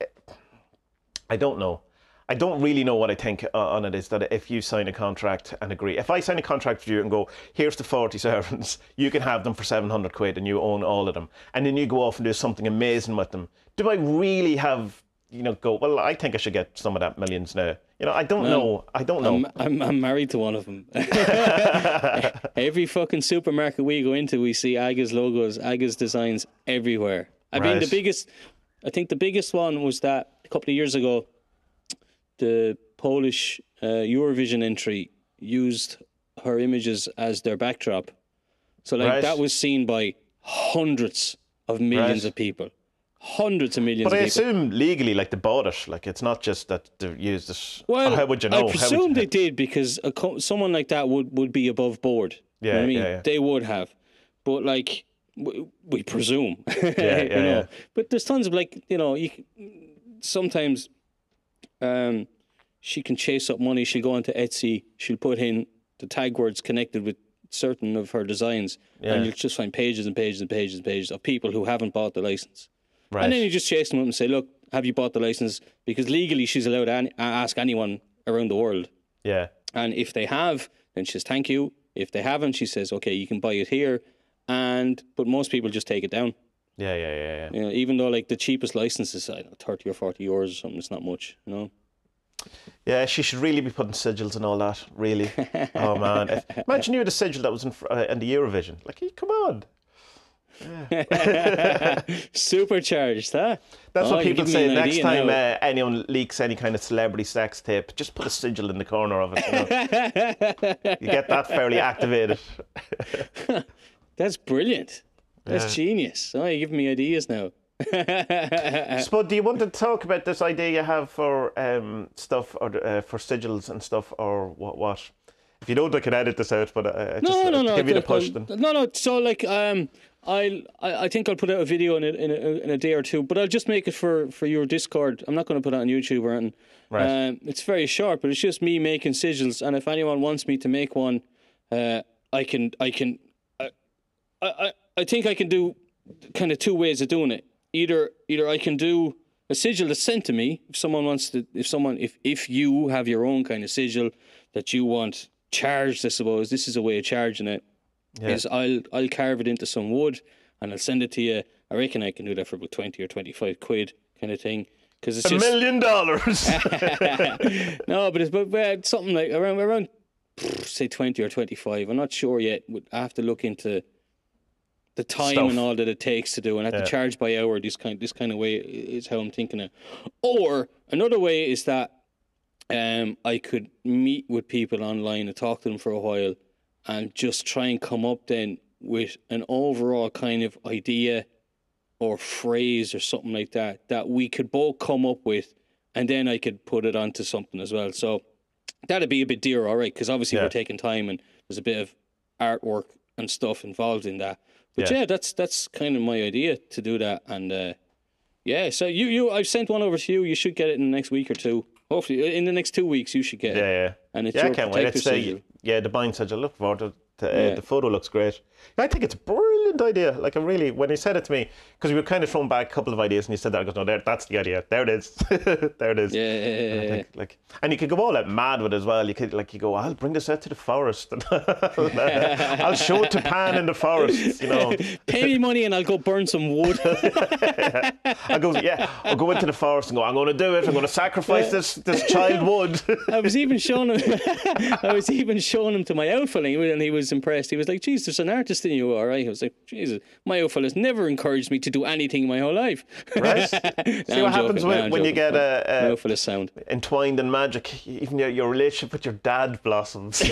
I don't know. I don't really know what I think uh, on it is that if you sign a contract and agree, if I sign a contract with you and go, here's the 40 servants, you can have them for 700 quid and you own all of them, and then you go off and do something amazing with them, do I really have, you know, go, well, I think I should get some of that millions now? You know, I don't know. I don't know. I'm, I'm I'm married to one of them. Every fucking supermarket we go into, we see Aga's logos, Aga's designs everywhere. I mean, the biggest, I think the biggest one was that a couple of years ago, the Polish uh, Eurovision entry used her images as their backdrop. So, like, Right. that was seen by hundreds of millions Right. of people. Hundreds of millions but I assume legally, like they bought it. Like it's not just that they used it. Well, how would you know? I presume you- they did because a co- someone like that would, would be above board. You know Yeah, I mean, yeah, yeah. they would have, but like we, we presume. yeah, you know? yeah. But there's tons of like you know you sometimes, um, she can chase up money. She'll go onto Etsy. She'll put in the tag words connected with certain of her designs, Yeah. and you'll just find pages and pages and pages and pages of people who haven't bought the license. Right. And then you just chase them up and say, "Look, have you bought the license?" Because legally, she's allowed to an- ask anyone around the world, yeah. and if they have, then she says, "Thank you. If they haven't, she says, okay, you can buy it here, and but most people just take it down. Yeah, yeah, yeah, yeah. You know, even though like the cheapest license is I don't know, thirty or forty euros or something, it's not much. You know. Yeah, she should really be putting sigils and all that. Really. oh man, if, imagine you had a sigil that was in, uh, in the Eurovision. Like, come on. Supercharged, huh? That's Oh, what people say next time uh, anyone leaks any kind of celebrity sex tip, Just put a sigil in the corner of it. You, know? you get that fairly activated. That's brilliant. That's Yeah. genius. Oh, you're giving me ideas now. Spud, do you want to talk about this idea you have for um, stuff or uh, for sigils and stuff, or what? What? If you don't, I can edit this out. But uh, just No, uh, no, no. give you the push. I'll- Then. No, no. So like, um, I'll, I, I think I'll put out a video in a, in a in a day or two, but I'll just make it for for your Discord. I'm not going to put it on YouTube or anything. Right. Um, it's very short, but it's just me making sigils, and if anyone wants me to make one, uh, I can, I can, I, I, I think I can do kind of two ways of doing it. Either, either I can do a sigil that's sent to me if someone wants to, if someone, if if you have your own kind of sigil that you want charged, I suppose this is a way of charging it. Is I'll I'll carve it into some wood and I'll send it to you. I reckon I can do that for about twenty or twenty five quid kind of thing because it's A just million dollars. no, but it's but, but something like around around say twenty or twenty five. I'm not sure yet. I have to look into the time Stuff. and all that it takes to do, and I have to charge by hour. This kind this kind of way is how I'm thinking it. Or another way is that um, I could meet with people online and talk to them for a while, and just try and come up then with an overall kind of idea or phrase or something like that that we could both come up with, and then I could put it onto something as well. So that'd be a bit dear, all right, because obviously Yeah. we're taking time and there's a bit of artwork and stuff involved in that. But Yeah. yeah, that's that's kind of my idea to do that, and uh, yeah. So you you I've sent one over to you. You should get it in the next week or two. Hopefully, in the next two weeks, you should get yeah, it. yeah. And it's Yeah, I can't wait. It's uh, yeah, the bind sigil. Look forward to. to uh, Yeah. The photo looks great. I think it's a brilliant idea. Like I really, when he said it to me, because we were kind of thrown back a couple of ideas, and he said that I goes, no, there, that's the idea. There it is. there it is. Yeah, yeah, And I yeah, like, and you could go all out mad with it as well. You could like you go, I'll bring this out to the forest. I'll show it to Pan in the forest. You know, Pay me money and I'll go burn some wood. I go, yeah, I'll go into the forest and go. I'm going to do it. I'm going to sacrifice this this child wood. I was even showing him. I was even showing him to my outfit, and he was- and he was impressed. He was like, "Geez, there's an artist in you, all right." I was like, "Jesus, my outfit has never encouraged me to do anything my whole life." Right? See what happens when, when you get My a, outfit is sound. entwined in magic. Even your, your relationship with your dad blossoms.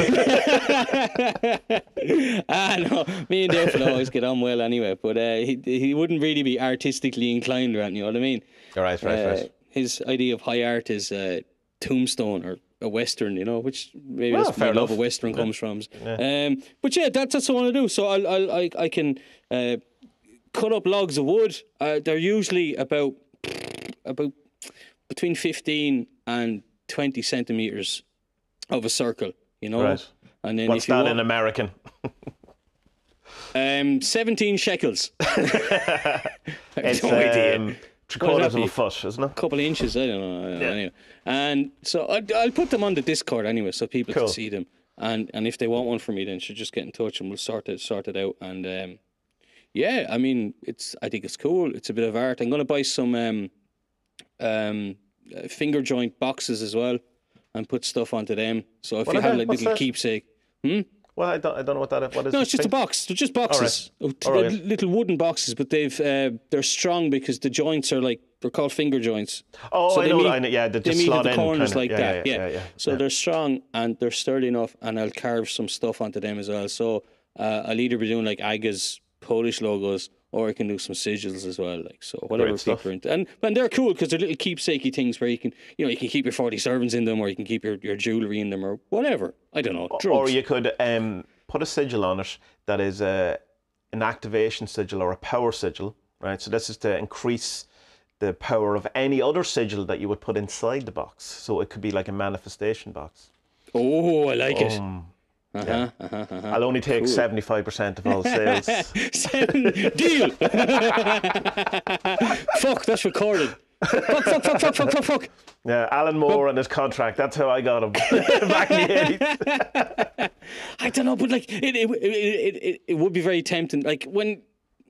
ah, no, me and the outfit always get on well anyway. But uh, he he wouldn't really be artistically inclined, anything, you know what I mean? right, right, Uh, right. His idea of high art is uh, tombstone or a western, you know, which maybe Well, that's where love of western comes from. Um, but yeah, that's that's what I want to do. So I'll, I'll I I can uh, cut up logs of wood. Uh, they're usually about about between fifteen and twenty centimeters of a circle, you know. Right. And then What's if you that want, in American? um, seventeen shekels. It's no idea. Three quarters of a foot, isn't it? A couple of inches. I don't know. I don't know, Yeah. Anyway, and so I, I'll put them on the Discord anyway, so people Cool. can see them. And and if they want one from me, then should just get in touch and we'll sort it sort it out. And um, yeah, I mean, it's I think it's cool. It's a bit of art. I'm gonna buy some um, um, finger joint boxes as well, and put stuff onto them. So if What you have they? like What's little that? keepsake. Well, I don't, I don't know what that is. What is No, it's just a box. They're just boxes. Oh, t- All they're right. Little wooden boxes, but they've uh, they're strong because the joints are like they're called finger joints. Oh, So I know, meet- I know. Yeah, they they just meet at slot the in. corners kinda. like yeah, that. Yeah, Yeah, yeah, yeah. So they're strong and they're sturdy enough, and I'll carve some stuff onto them as well. So uh, I'll either be doing like Aga's Polish logos, or I can do some sigils as well. Like so, whatever Great people stuff. are into. And and they're cool because they're little keepsakey things where you can you know you can keep your forty servants in them, or you can keep your, your jewelry in them, or whatever. I don't know. Drugs. Or you could um, put a sigil on it that is uh, an activation sigil or a power sigil, right? So this is to increase the power of any other sigil that you would put inside the box. So it could be like a manifestation box. oh, I like it. Uh-huh, uh-huh, uh-huh. I'll only take seventy-five percent of all sales. Deal. Fuck, that's recorded. fuck, fuck, fuck, fuck, fuck, fuck, fuck. Yeah, Alan Moore and his contract. That's how I got him back in the 80s. I don't know, but like it, it, it, it, it would be very tempting. Like when,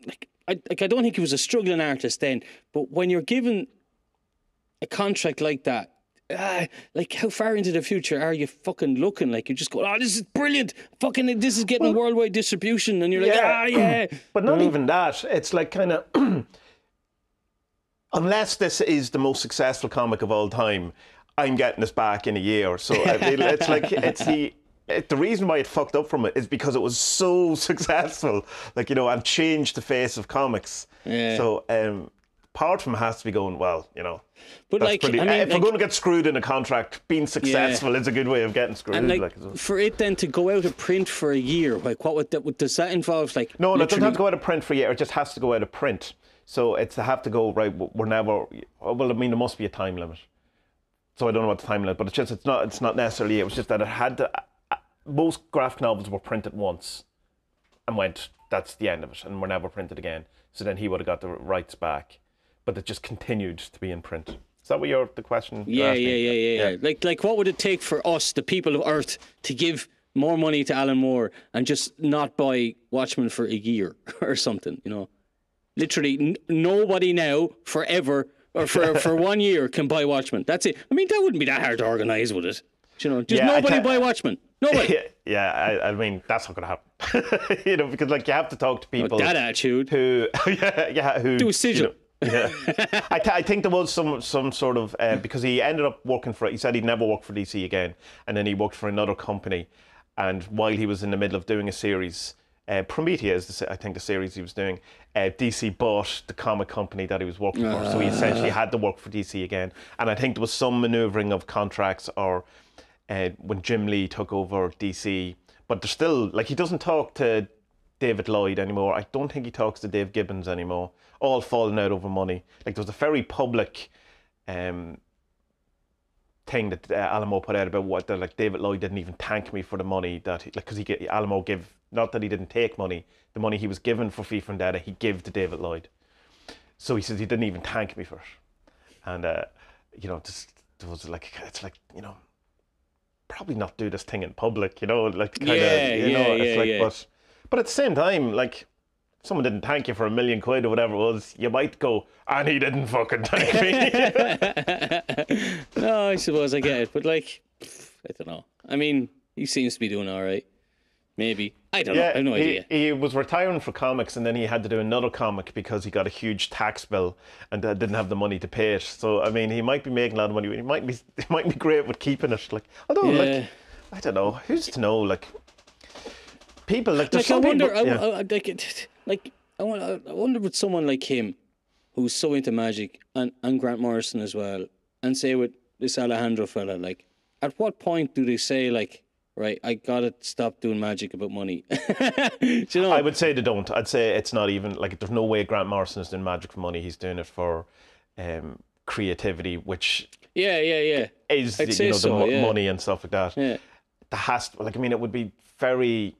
like I, like I don't think he was a struggling artist then, but when you're given a contract like that, ah, like how far into the future are you fucking looking? Like you just go, oh, this is brilliant, fucking, this is getting worldwide distribution, and you're like, Yeah. ah, yeah. But not even that. It's like kind of, unless this is the most successful comic of all time, I'm getting this back in a year. or So I mean, it's like it's the. It, the reason why it fucked up from it is because it was so successful, like you know, and changed the face of comics. Yeah. So um, part of him has to be going well, you know. But like, pretty, I mean, if like, we're going to get screwed in a contract, being successful is a good way of getting screwed. and like, like, for it then to go out of print for a year, like what would that? Does that involve? Like, No, no, it doesn't have to go out of print for a year. It just has to go out of print. So it's to have to go right. We're never. Well, I mean, there must be a time limit. So I don't know what the time limit, but it's just it's not it's not necessarily. It was just that it had to. uh, Most graphic novels were printed once, and went. That's the end of it, and were never printed again. So then he would have got the rights back, but it just continued to be in print. Is that what your the question? Yeah, yeah, yeah, yeah, yeah. Like, like, what would it take for us, the people of Earth, to give more money to Alan Moore and just not buy Watchmen for a year or something? You know, literally, n- nobody now, forever, or for for one year, can buy Watchmen. That's it. I mean, that wouldn't be that hard to organise, would it? You know, just Yeah, nobody buy Watchmen. Nobody. Yeah, yeah. I, I mean, that's not going to happen. you know, because like you have to talk to people that attitude. who, yeah, yeah, who Do a sigil. you know, yeah. I, th- I think there was some some sort of uh, because he ended up working for. He said he'd never work for DC again, and then he worked for another company. And while he was in the middle of doing a series, uh, Promethea is the, se- I think the series he was doing. Uh, DC bought the comic company that he was working for, so he essentially had to work for DC again. And I think there was some manoeuvring of contracts or uh, when Jim Lee took over DC. But there's still like he doesn't talk to David Lloyd anymore. I don't think he talks to Dave Gibbons anymore. All falling out over money. Like there was a very public um, thing that uh, Alan Moore put out about what that like David Lloyd didn't even thank me for the money that he, like because he get Alan Moore give not that he didn't take money the money he was given for V for Vendetta he gave to David Lloyd. So he says he didn't even thank me for it, and uh, you know just there was like it's like you know probably not do this thing in public, you know, like kind of, Yeah, you yeah, know, it's yeah, like, yeah. but, but at the same time, like, if someone didn't thank you for a million quid or whatever it was, you might go, and he didn't fucking thank me. no, I suppose I get it, but like, I don't know. I mean, he seems to be doing all right. Maybe I don't know. I have no he, idea. he was retiring for comics, and then he had to do another comic because he got a huge tax bill and uh, didn't have the money to pay it. So, I mean, he might be making a lot of money. He might be, he might be great with keeping it. Like, although, Yeah. like, I don't know, who's to know? Like, people like, there's like I wonder, people, I, yeah. I, I- like, it- like I wonder, I wonder with someone like him, who's so into magic, and, and Grant Morrison as well, and say with this Alejandro fella, like, at what point do they say like, right, I gotta stop doing magic about money? do you know? I would say they don't. I'd say it's not even like there's no way Grant Morrison is doing magic for money. He's doing it for um, creativity, which yeah, yeah, yeah. is I'd you say know the so, mo- yeah. money and stuff like that. Yeah. There has to, like I mean, it would be very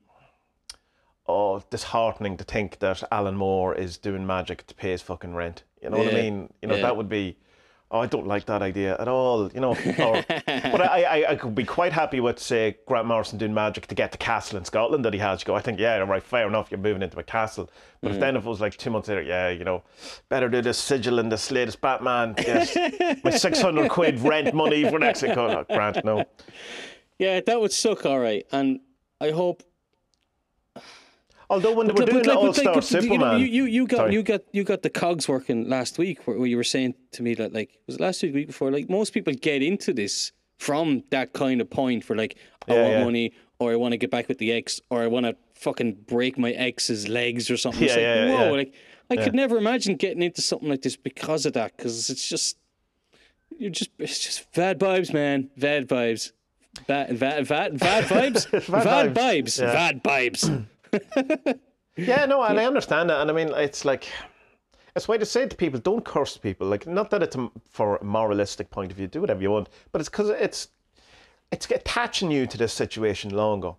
disheartening to think that Alan Moore is doing magic to pay his fucking rent. You know what I mean? You know yeah. that would be. Oh, I don't like that idea at all. You know, or, but I, I, I could be quite happy with say Grant Morrison doing magic to get the castle in Scotland that he has. You go, I think, yeah, right, fair enough. You're moving into a castle, but Mm. if then if it was like two months later, yeah, you know, better do this sigil and this latest Batman. Yes, my six hundred quid rent money for next week. Oh, Grant, no. Yeah, that would suck, all right. And I hope Although when they were doing the like- All like, Star but, you know, Superman, You, you, got Sorry. you got you got the cogs working last week where, where you were saying to me that like was it last week week before like most people get into this from that kind of point for like I Yeah, want yeah. money or I want to get back with the ex or I want to fucking break my ex's legs or something. Yeah, It's like, yeah, whoa, yeah. like I could never imagine getting into something like this because of that because it's just you're just it's just bad vibes, man, bad vibes. Bad, bad, bad, bad vibes, Bad vibes, yeah. bad vibes. yeah, no, and I understand that, and I mean, it's like it's why to say to people, don't curse people. Like, not that it's a, for a moralistic point of view, do whatever you want, but it's because it's it's attaching you to this situation longer.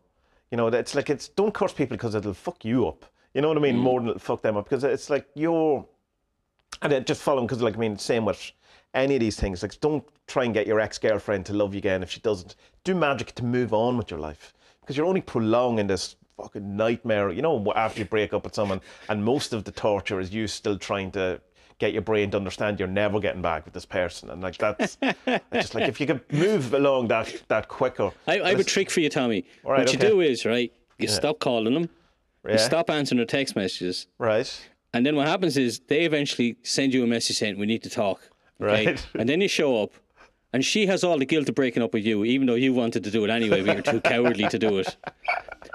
You know, it's like it's don't curse people because it'll fuck you up. You know what I mean? Mm. More than it'll fuck them up because it's like you're and it just follow because like I mean, same with any of these things. Like, don't try and get your ex girlfriend to love you again if she doesn't. Do magic to move on with your life because you're only prolonging this fucking nightmare. You know, after you break up with someone, and most of the torture is you still trying to get your brain to understand you're never getting back with this person. And like that's it's just like if you could move along that that quicker. I, I have a trick for you, Tommy. right, what you do is right. You stop calling them. Yeah. You stop answering their text messages. Right. And then what happens is they eventually send you a message saying, We need to talk. okay? Right. And then you show up and she has all the guilt of breaking up with you, even though you wanted to do it anyway, but you're too cowardly to do it.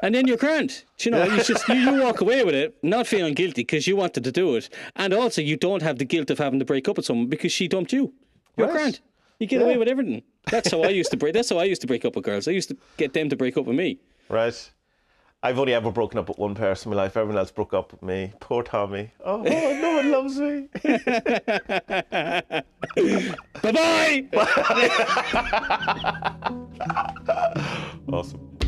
And then you're grand. You know, you just you, you walk away with it, not feeling guilty because you wanted to do it. And also you don't have the guilt of having to break up with someone because she dumped you. You're Right. grand. You get away with everything. That's how I used to break that's how I used to break up with girls. I used to get them to break up with me. Right. I've only ever broken up with one person in my life. Everyone else broke up with me. Poor Tommy. Oh, no one loves me. Bye bye. Awesome.